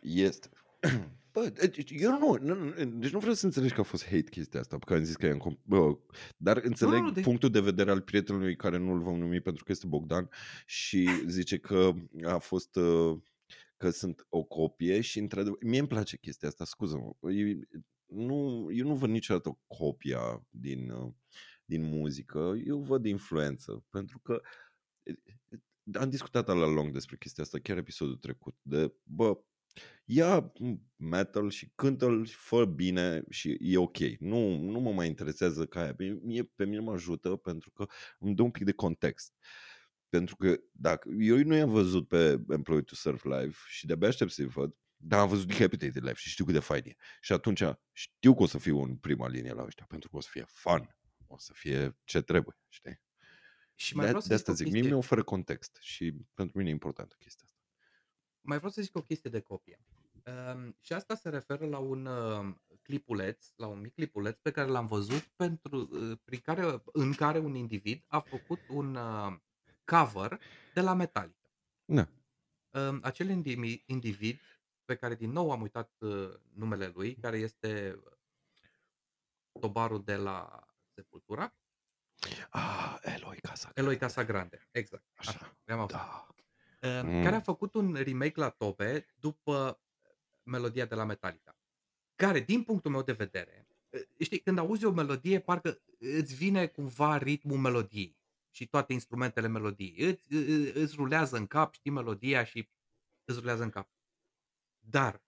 Este. Bă, deci eu nu, nu, deci nu vreau să înțelegi că a fost hate chestia asta, că am zis că e în bă, dar înțeleg Nu, nu, de- punctul de vedere al prietenului care nu-l vom numi pentru că este Bogdan și zice că a fost uh, că sunt o copie și într-adevăr, mie îmi place chestia asta, scuză-mă, eu nu, eu nu văd niciodată o copia din, uh, din muzică, eu văd influență, pentru că am discutat la lung despre chestia asta, chiar episodul trecut, de, bă, ia metal și cântă-l, fă bine și e ok. Nu, nu mă mai interesează ca aia. Pe mine, pe mine mă ajută pentru că îmi dă un pic de context. Pentru că dacă eu nu i-am văzut pe Employee to Surf Live și de-abia aștept să-i văd, dar am văzut Decapitated Live și știu cât de fain e. Și atunci știu că o să fiu în prima linie la ăștia, pentru că o să fie fun. O să fie ce trebuie, știi? Și mai De, vreau să de zic asta o zic, mie chestie. mi oferă context și pentru mine e importantă chestia asta. Mai vreau să zic o chestie de copie. Um, și asta se referă la un uh, clipuleț, la un mic clipuleț pe care l-am văzut pentru, uh, prin care, în care un individ a făcut un uh, cover de la Metallica. Da. Um, acel indi- individ pe care din nou am uitat uh, numele lui, care este tobarul de la Sepultura, Ah, Eloi Casa. Eloy Casagrande, exact. Așa, Așa, le-am auzit. Da. Uh, Mm. care a făcut un remake la tobe după melodia de la Metallica. Care, din punctul meu de vedere, uh, știi, când auzi o melodie, parcă îți vine cumva ritmul melodiei și toate instrumentele melodiei. Îți, î- îți rulează în cap, știi melodia și îți rulează în cap. Dar,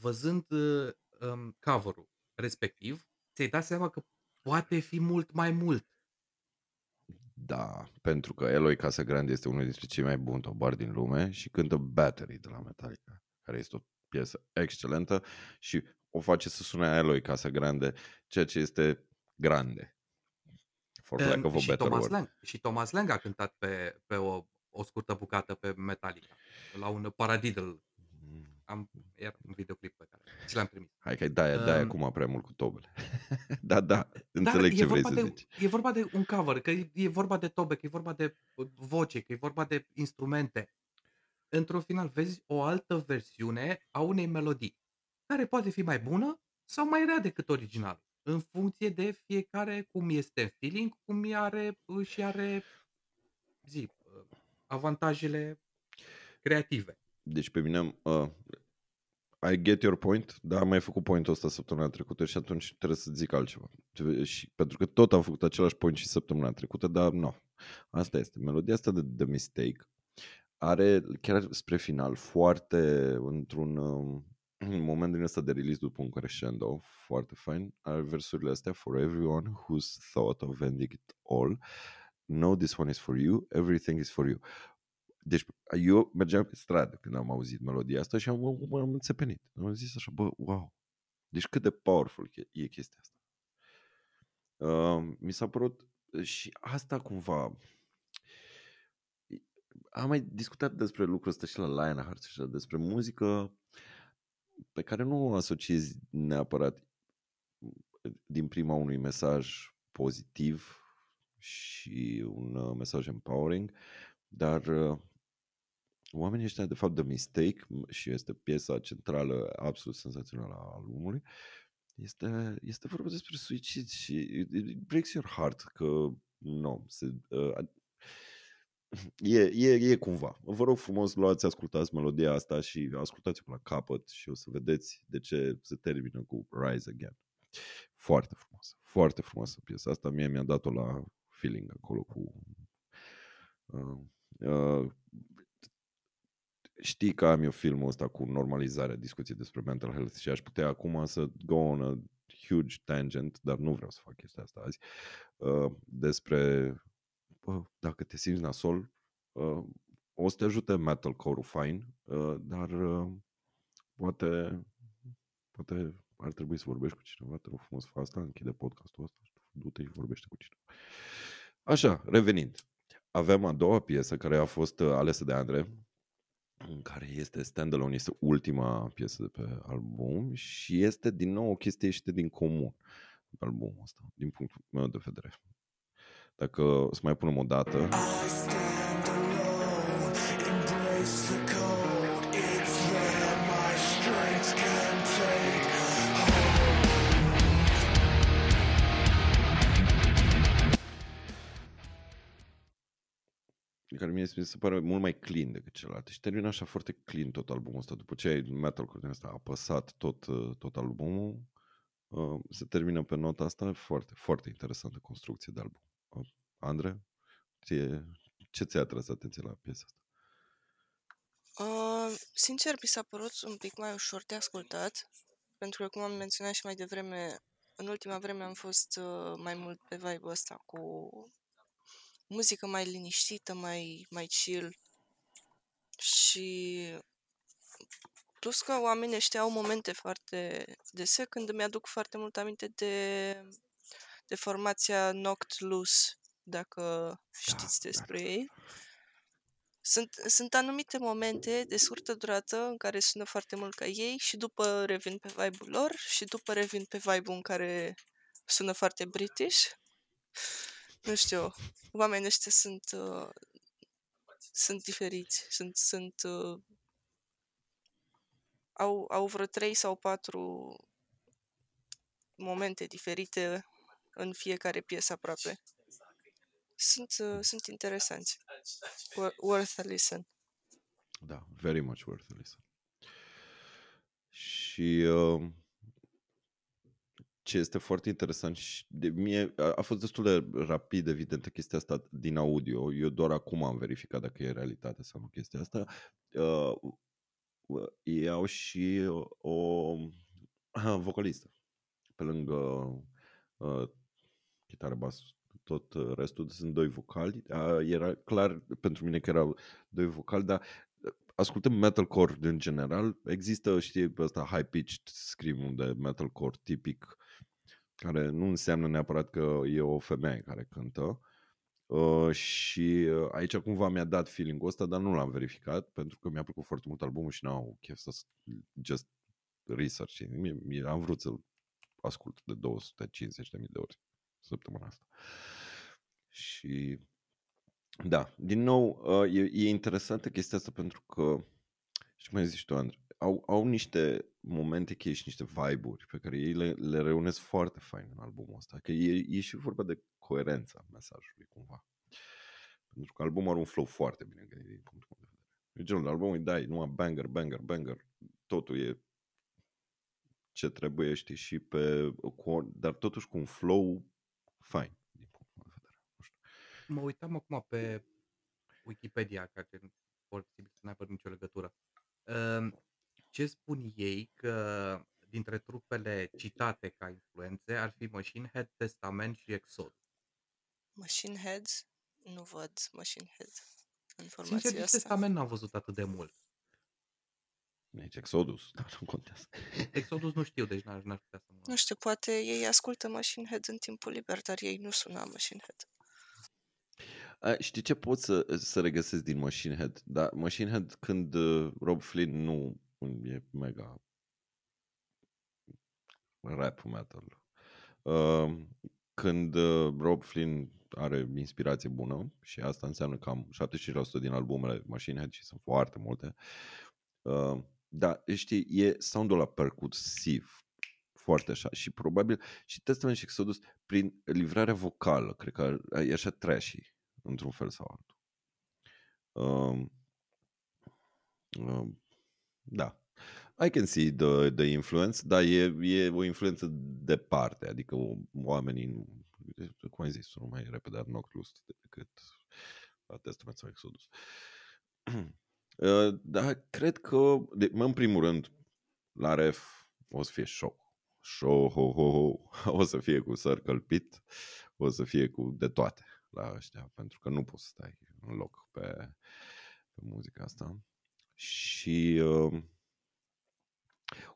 văzând uh, um, cover-ul respectiv, ți-ai dat seama că poate fi mult mai mult. Da, pentru că Eloi Casagrande este unul dintre cei mai buni tobari din lume și cântă Battery de la Metallica, care este o piesă excelentă și o face să sune a Eloi Casagrande, ceea ce este grande. For lack Um, of a și, better Thomas word. Lang, și Thomas Lang a cântat pe, pe o, o scurtă bucată pe Metallica, la un Paradiddle. Am, era un videoclip pe care ți l-am trimis. Hai că dai, dai Um, acum prea mult cu tobele. da, da, Dar înțeleg e ce vrei vorba să de, zici. E vorba de un cover, că e, e vorba de tobe, că e vorba de uh, voce, că e vorba de instrumente. Într-un final vezi o altă versiune a unei melodii, care poate fi mai bună sau mai rea decât original, în funcție de fiecare cum este în feeling, cum are și are zi, uh, avantajele creative. Deci pe mine, uh, I get your point, dar am mai făcut pointul ăsta săptămâna trecută și atunci trebuie să zic altceva. Și, pentru că tot am făcut același point și săptămâna trecută, dar nu. Asta este. Melodia asta de The Mistake are chiar spre final foarte într-un um, un moment din ăsta de release după un crescendo foarte fain are versurile astea for everyone who's thought of ending it all know this one is for you everything is for you deci eu mergeam pe stradă când am auzit melodia asta și am, am înțepenit. Am zis așa, bă, wow. Deci cât de powerful e, e chestia asta. Uh, mi s-a părut și asta cumva am mai discutat despre lucrul ăsta și la Lionheart și așa, despre muzică pe care nu o asociezi neapărat din prima unui mesaj pozitiv și un uh, mesaj empowering, dar uh, oamenii ăștia, de fapt, The Mistake, și este piesa centrală absolut senzațională a albumului, este, este vorba despre suicid și it, it breaks your heart că nu, se, uh, e, e, e cumva. Vă rog frumos, luați, ascultați melodia asta și ascultați-o până la capăt și o să vedeți de ce se termină cu Rise Again. Foarte frumos, foarte frumoasă piesa asta. Mie mi-a dat-o la feeling acolo cu uh, uh, știi că am eu filmul ăsta cu normalizarea discuției despre mental health și aș putea acum să go on a huge tangent, dar nu vreau să fac chestia asta azi, uh, despre bă, dacă te simți nasol, uh, o să te ajute metalcore-ul fine, uh, dar uh, poate, poate ar trebui să vorbești cu cineva, te rog frumos, fă asta, închide podcastul ăsta și du-te și vorbește cu cineva. Așa, revenind. Avem a doua piesă care a fost uh, alesă de Andre, în care este standalone, este ultima piesă de pe album și este din nou o chestie ieșită din comun pe albumul ăsta, din punctul meu de vedere. Dacă o să mai punem o dată. Care mie mi se pare mult mai clean decât celălalt. Și termină așa foarte clean tot albumul ăsta. După ce ai metalcore ăsta apăsat tot, uh, tot albumul, uh, se termină pe nota asta. Foarte, foarte interesantă construcție de album. Uh, Andre, ție, ce ți-a atras atenție la piesa asta? Uh, sincer, mi s-a părut un pic mai ușor de ascultat, pentru că, cum am menționat și mai devreme, în ultima vreme am fost uh, mai mult pe vibe-ul ăsta cu muzică mai liniștită, mai, mai chill. Și plus că oamenii ăștia au momente foarte dese când îmi aduc foarte mult aminte de, de formația Knocked Loose, dacă știți da, despre ei. Sunt, sunt anumite momente de scurtă durată în care sună foarte mult ca ei și după revin pe vibe-ul lor și după revin pe vibe-ul în care sună foarte british. Nu știu, oamenii ăștia sunt, uh, sunt diferiți, sunt, sunt uh, au, au vreo trei sau patru momente diferite în fiecare piesă aproape. Sunt, uh, sunt interesanți. Wor- Worth a listen. Da, very much worth a listen. Și uh, ce este foarte interesant și de mie a, a fost destul de rapid evidentă chestia asta din audio. Eu doar acum am verificat dacă e realitate sau nu chestia asta. Uh, uh, ei au și o, o vocalistă pe lângă uh, chitară, bas, tot uh, restul sunt doi vocali. Uh, era clar pentru mine că erau doi vocali, dar uh, ascultăm metalcore în general, există, știi, ăsta high-pitched scream de metalcore tipic, care nu înseamnă neapărat că e o femeie care cântă. Uh, și uh, aici cumva mi-a dat feeling-ul ăsta, dar nu l-am verificat, pentru că mi-a plăcut foarte mult albumul și n-au chef să just research. Mie, am vrut să ascult de 250.000 de ori săptămâna asta. Și da, din nou, uh, e, e interesantă chestia asta pentru că, și mai zici tu, Andrei, au, au niște momente cheie și niște vibe-uri pe care ei le, le reunesc foarte fain în albumul ăsta. Că e, e și vorba de coerența mesajului cumva. Pentru că albumul are un flow foarte bine gândit din punctul meu de vedere. E genul de album, îi dai numai banger, banger, banger. Totul e ce trebuie, știi, și pe, cu, dar totuși cu un flow fain din punctul meu de vedere. Nu știu. Mă uitam acum pe Wikipedia, care posibil să n-aibă nicio legătură. Ehm, Ce spun ei că dintre trupele citate ca influențe ar fi Machine Head, Testament și Exodus. Machine Heads? Nu văd Machine Head în Sincer, formația nici asta. Testament n-am văzut atât de mult. Nici Exodus, dar nu contează. Exodus nu știu, deci n-aș, n-aș putea să mă... Nu știu, poate ei ascultă Machine Head în timpul liber, dar ei nu sună Machine Head. A, știi ce pot să, să regăsesc din Machine Head? Da, Machine Head când uh, Rob Flynn nu e mega rap metal. Uh, când uh, Rob Flynn are inspirație bună și asta înseamnă cam 75% din albumele Machine Head și sunt foarte multe. Uh, da, știi, e soundul ăla percusiv, foarte așa și probabil și Testament și Exodus prin livrarea vocală, cred că e așa trashy într-un fel sau altul. Um, um, da. I can see the, the influence, dar e, e o influență departe, adică oamenii, nu- cum ai zis, nu mai repede ar knock loose decât la Testament sau Exodus. Uh, Dar cred că, de, mă, în primul rând, la ref o să fie show. Show, ho, ho, ho. O să fie cu săr călpit, o să fie cu de toate la ăștia, pentru că nu poți să stai în loc pe, pe muzica asta. Și uh,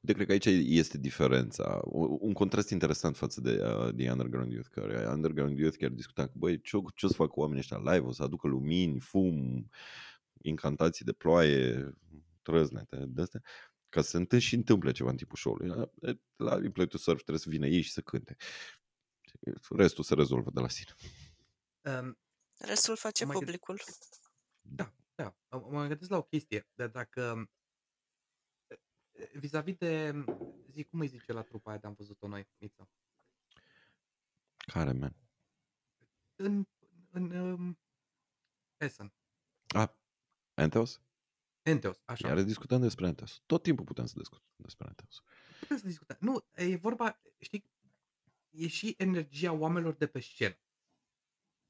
uite, cred că aici este diferența. U- Un contrast interesant față de uh, The Underground Youth, care Underground Youth chiar discuta că, băi, ce, ce o să facă oamenii ăștia live? O să aducă lumini, fum, incantații de ploaie, trăznete, de astea, ca să se întâmple și întâmple ceva în timpul show-ului. La, la Replay to Surf trebuie să vină ei și să cânte. Restul se rezolvă de la sine. Um, Restul face Mai gând- publicul. Da, da. Mă mă gândesc la o chestie. Dar dacă... Vis-a-vis de... Zic, cum îi zice la trupa aia de am văzut-o noi, Mița? Care, man? În... în um, Essen. Ah, Anteos? Enteos, așa. Iar discutăm despre Anteos. Tot timpul putem să discutăm despre Anteos. Putem să discutăm. Nu, e vorba, știi, e și energia oamenilor de pe scenă.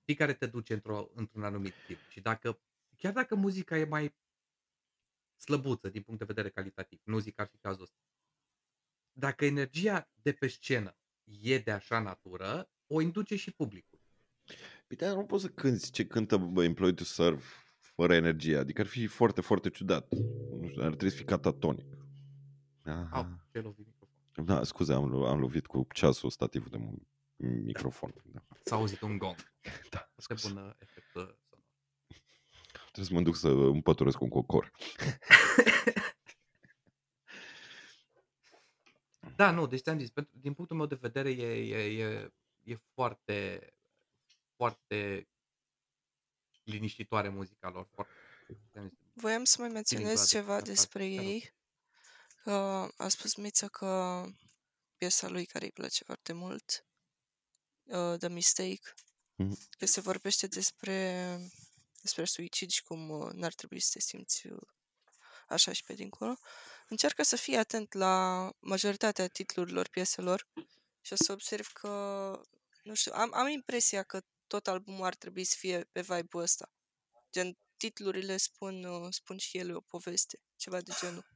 Știi, care te duce într-o, într-un anumit tip. Și dacă, chiar dacă muzica e mai slăbuță din punct de vedere calitativ, nu zic că ar fi cazul ăsta, dacă energia de pe scenă e de așa natură, o induce și publicul. Păi da, nu poți să cânti ce cântă bă, Employed to Serve fără energie. Adică ar fi foarte, foarte ciudat. Nu știu, ar trebui să fii catatonic. Au, Aha. ce lovi microfon. Da, scuze, am, lo- am lovit cu ceasul stativul de mu- microfon. Da, S-a auzit un gong. da Foarte scuze. bună efect uh, sonor. Trebuie să mă duc să împăturesc un cocor. Da, nu, deci ți-am zis, pentru, din punctul meu de vedere e, e, e, e foarte, foarte liniștitoare muzica lor. Foarte, ți-am zis, Voiam să mai menționez Feeling-ul ăla de ceva asta, despre te rog. ei. Că a spus Miță că piesa lui care îi place foarte mult, uh, The Mistake, Mhm. că se vorbește despre, despre suicid și cum uh, n-ar trebui să te simți uh, așa și pe dincolo. Încearcă să fii atent la majoritatea titlurilor pieselor și o să observ că, nu știu, am, am impresia că tot albumul ar trebui să fie pe vibe-ul ăsta. Gen, titlurile spun, uh, spun și ele o poveste, ceva de genul.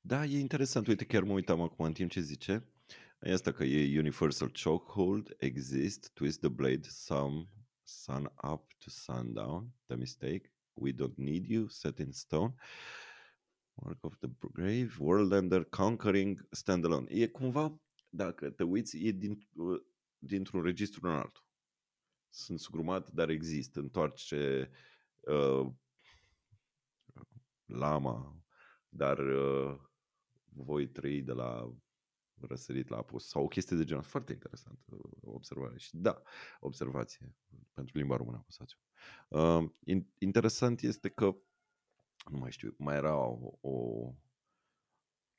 Da, e interesant. Uite, chiar mă uitam acum în timp ce zice. E asta că e Universal Chokehold, Exist, Twist the Blade, Some, Sun Up to Sundown, The Mistake, We Don't Need You, Set in Stone, Work of the Grave, World Ender, Conquering, Standalone. E cumva, dacă te uiți, e din, uh, dintr-un registru în altul. Sunt sugrumat, dar există. Întoarce uh, lama, dar uh, voi trăi de la răsărit la apus sau o chestie de genul. Foarte interesant uh, observare. Și da, observație pentru limba română acusațiu. Uh, in- interesant este că nu mai știu, mai era o, o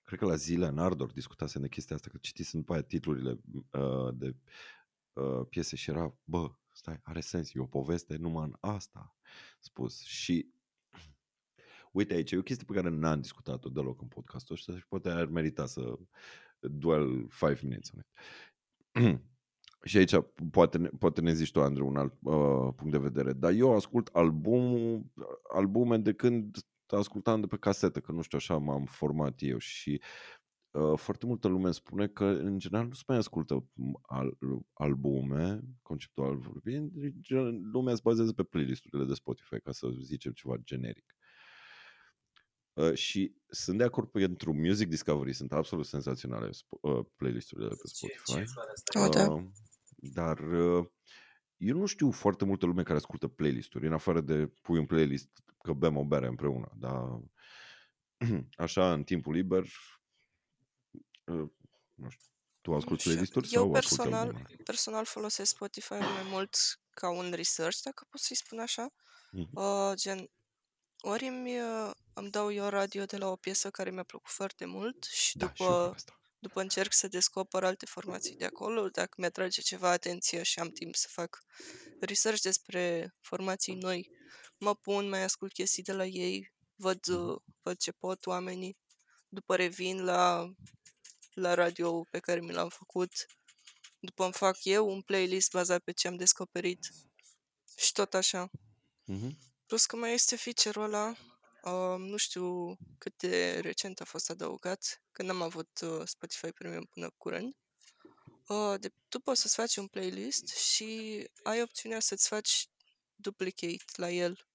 cred că la zile în Ardor discutasem de chestia asta, că citisem după aia titlurile uh, de uh, piese și era, bă, stai, are sens, e o poveste numai în asta spus. Și uite aici, e o chestie pe care n-am discutat-o deloc în podcastul ăsta și poate ar merita să dwell 5 minutes on it. și aici poate, ne- poate ne zici tu, Andrei, un alt uh, punct de vedere. Dar eu ascult album, albume de când ascultam de pe casetă, că nu știu, așa m-am format eu și uh, foarte multă lume îmi spune că în general nu se mai ascultă al, albume, conceptual vorbind, gen- lumea se bazează pe playlisturile de Spotify, ca să zicem ceva generic. Uh, și sunt de acord pentru Music Discovery, sunt absolut senzaționale sp- uh, playlisturile de pe Spotify. O, da. Uh, dar uh, eu nu știu foarte multă lume care ascultă playlisturi, în afară de pui un playlist că bem o bere împreună, dar așa în timpul liber, uh, nu știu, tu asculti știu. playlisturi Eu sau asculti personal, albume? personal folosesc Spotify mai mult ca un research, dacă pot să-i spun așa. Mhm. Uh, gen, ori îmi, uh, îmi dau eu radio de la o piesă care mi-a plăcut foarte mult și Da, și eu după, fac asta. după încerc să descoper alte formații de acolo, dacă mi-atrage ceva atenție și am timp să fac research despre formații noi, mă pun, mai ascult chestii de la ei, văd, Mhm. uh, văd ce pot oamenii, după revin la, la radio pe care mi l-am făcut, după îmi fac eu un playlist bazat pe ce am descoperit și tot așa. Mhm. Plus că mai este feature-ul ăla, uh, nu știu cât de recent a fost adăugat, când am avut uh, Spotify Premium până curând. Uh, de, tu poți să-ți faci un playlist și ai opțiunea să-ți faci duplicate la el,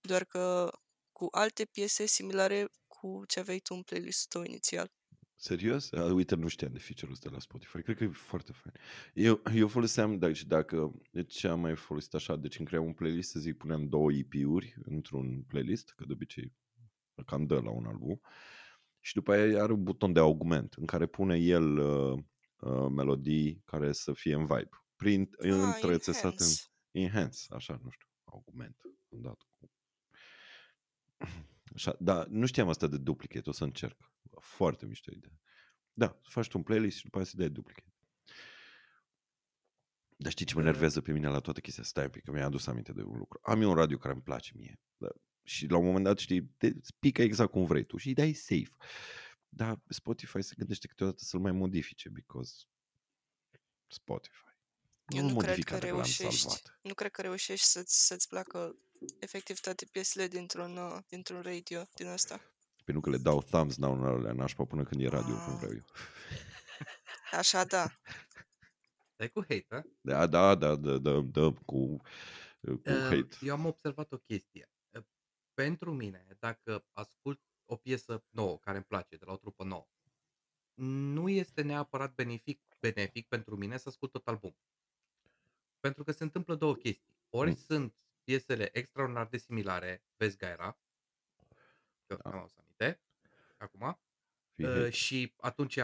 doar că cu alte piese similare cu ce aveai tu în playlistul tău inițial. Serios? A, uite, nu știam de feature-ul ăsta la Spotify. Cred că e foarte fain. Eu, eu foloseam, dacă, și dacă, de ce am mai folosit așa? Deci îmi cream un playlist, să zic, puneam două EP-uri într-un playlist, că de obicei cam dă la un album. Și după aia are un buton de augment în care pune el uh, uh, melodii care să fie în vibe. Prin, Ah, întrețesat în enhance. enhance, așa, nu știu, augment. Am dat cu... Așa, da, nu știam asta de duplicate, o să încerc. Foarte mișto idee. Da, faci tu un playlist și după aceea să dai duplicate. Dar știi ce mă Da. nervează pe mine la toată chestia? Stai un pic, că mi-a adus aminte de un lucru. Am eu un radio care îmi place mie. Da. Și la un moment dat, știi, te îți pică exact cum vrei tu și îi dai safe. Dar Spotify se gândește câteodată să-l mai modifice, because Spotify. Eu Nu-l nu cred modifica că dacă l-am reușești, salvat. nu cred că reușești să-ți, să-ți placă efectiv toate piesele dintr-un, uh, dintr-un radio din asta. Pentru că le dau thumbs down în alea nașpa până când e radio cum Ah. vreau eu. Așa, da. Stai cu hate, a? Da, da, da, da, da, da cu, cu Uh, hate. Eu am observat o chestie. Uh, Pentru mine, dacă ascult o piesă nouă care îmi place, de la o trupă nouă, nu este neapărat benefic, benefic pentru mine să ascult tot albumul. Pentru că se întâmplă două chestii. Ori Mm. sunt piesele extraordinar de similare, vezi Gaira, că Da. am auzit aminte, acum, Fii uh, hate. și atunci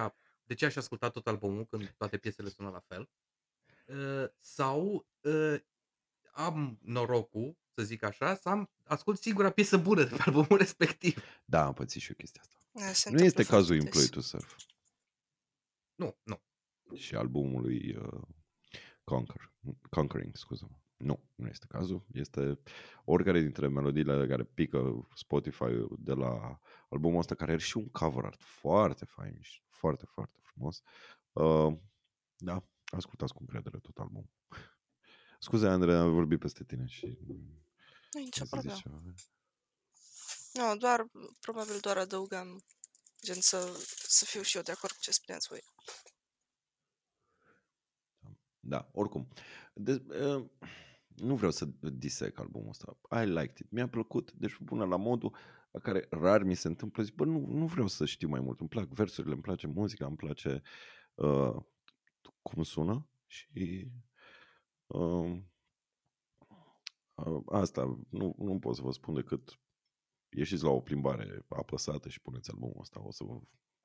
de ce aș asculta tot albumul când toate piesele sună la fel? Uh, sau uh, am norocul, să zic așa, să am, ascult singura piesă bună de pe albumul respectiv. Da, am pățit și eu chestia asta. Da, se Nu întâmplă este cazul foarte In Play des. to Surf Nu, nu. și albumului uh, Conquer, Conquering, scuză Nu, nu este cazul. Este oricare dintre melodiile care pică Spotify de la albumul ăsta, care are și un cover art foarte fain și foarte, foarte frumos. Uh, da, ascultați cu încredere tot albumul. Scuze, Andrei, am vorbit peste tine și... Nu e nicio ai să zici problemă. ceva. Nu, doar, probabil doar adăugam, gen să, să fiu și eu de acord cu ce spuneați voi. Da, oricum. De, uh, nu vreau să disec albumul ăsta. I liked it. Mi-a plăcut. Deci până la modul la care rar mi se întâmplă, zic, bă, nu, nu vreau să știu mai mult. Îmi plac versurile, îmi place muzica, îmi place uh, cum sună și uh, uh, asta nu, nu pot să vă spun decât ieșiți la o plimbare apăsată și puneți albumul ăsta, o să vă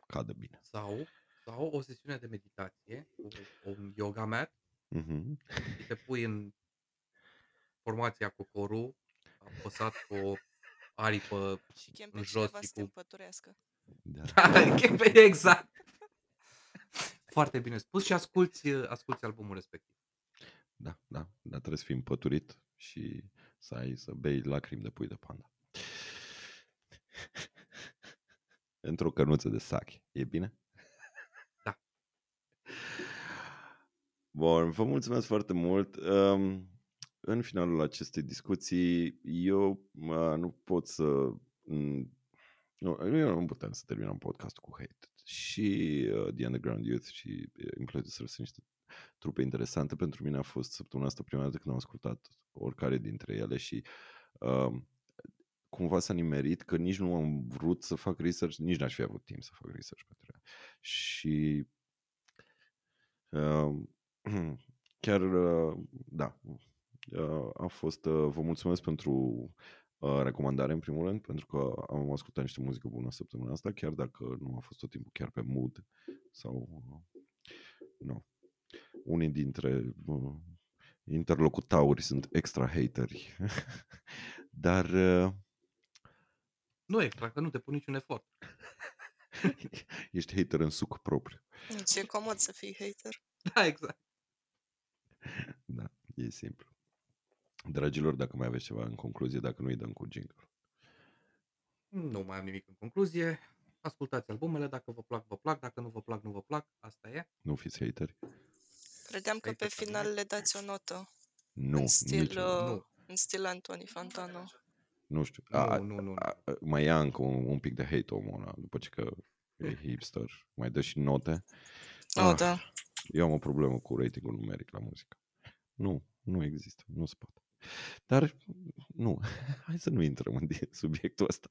cadă bine. Sau, sau o sesiune de meditație cu un yoga mat Mhm. și te pui în formația cocoru, apăsat cu o aripă Și chem pe În jos cineva și să te cu- împăturească. Da. exact. Foarte bine spus și asculti, asculti albumul respectiv. Da, da, dar trebuie să fii împăturit și să ai să bei lacrimi de pui de panda. Într-o cănuță de sache. E bine? Da. Bun, vă mulțumesc foarte mult. Um, în finalul acestei discuții, eu uh, nu pot să... m, Nu, eu nu putem să terminăm podcastul cu hate. Și uh, The Underground Youth și uh, Employed sunt niște trupe interesante. Pentru mine a fost săptămâna asta prima dată când am ascultat oricare dintre ele și uh, cumva s-a nimerit că nici nu am vrut să fac research, nici n-aș fi avut timp să fac research pentru ea. Și uh, chiar, uh, da, uh, a fost, uh, vă mulțumesc pentru uh, recomandare în primul rând, pentru că am ascultat niște muzică bună săptămâna asta, chiar dacă nu a fost tot timpul chiar pe mood sau, uh, nu, unii dintre uh, interlocutauri sunt extra hateri. Dar uh, Nu extra, că nu te pun niciun efort. ești hater în suc propriu. Nu ți-e comod să fii hater. Da, exact. Da, e simplu. Dragilor, dacă mai aveți ceva în concluzie, dacă nu îi dăm cu jingle. Nu mai am nimic în concluzie. Ascultați albumele, dacă vă plac, vă plac, dacă nu vă plac, nu vă plac. Asta e. Nu fiți hateri? Credeam că Hater pe pe final mine. le dați o notă. Nu, În stil, nici uh, Nu. în stil Anthony Fantano. Nu știu. Nu, A, nu, nu, nu. a, mai ia încă un, un pic de hate omul ăla, după ce că e hipster. Mai dă și note. Oh, Ah, da. Eu am o problemă cu ratingul numeric la muzică. Nu, nu există, nu se poate. Dar, nu, hai să nu intrăm în subiectul ăsta.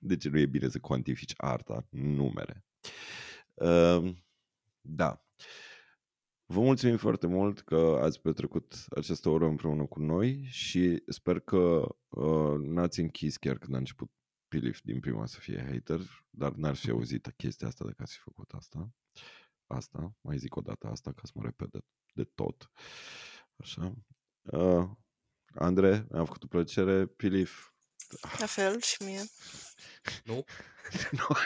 De ce nu e bine să cuantifici arta în numere. Uh, da. Vă mulțumim foarte mult că ați petrecut această oră împreună cu noi și sper că uh, n-ați închis chiar când a început Pilif din prima să fie hater, dar n-ar fi auzit chestia asta dacă ați fi făcut asta. Asta, mai zic o dată asta ca să mă repet de, de tot. Așa. Uh, Andre, mi-a făcut o plăcere. Pilif, La fel și mie. Nu? nu.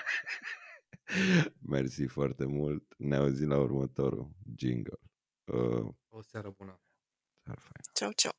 Mersi foarte mult. Ne auzim la următorul jingle. Uh, O seară bună. ar fain. Ceau, ceau.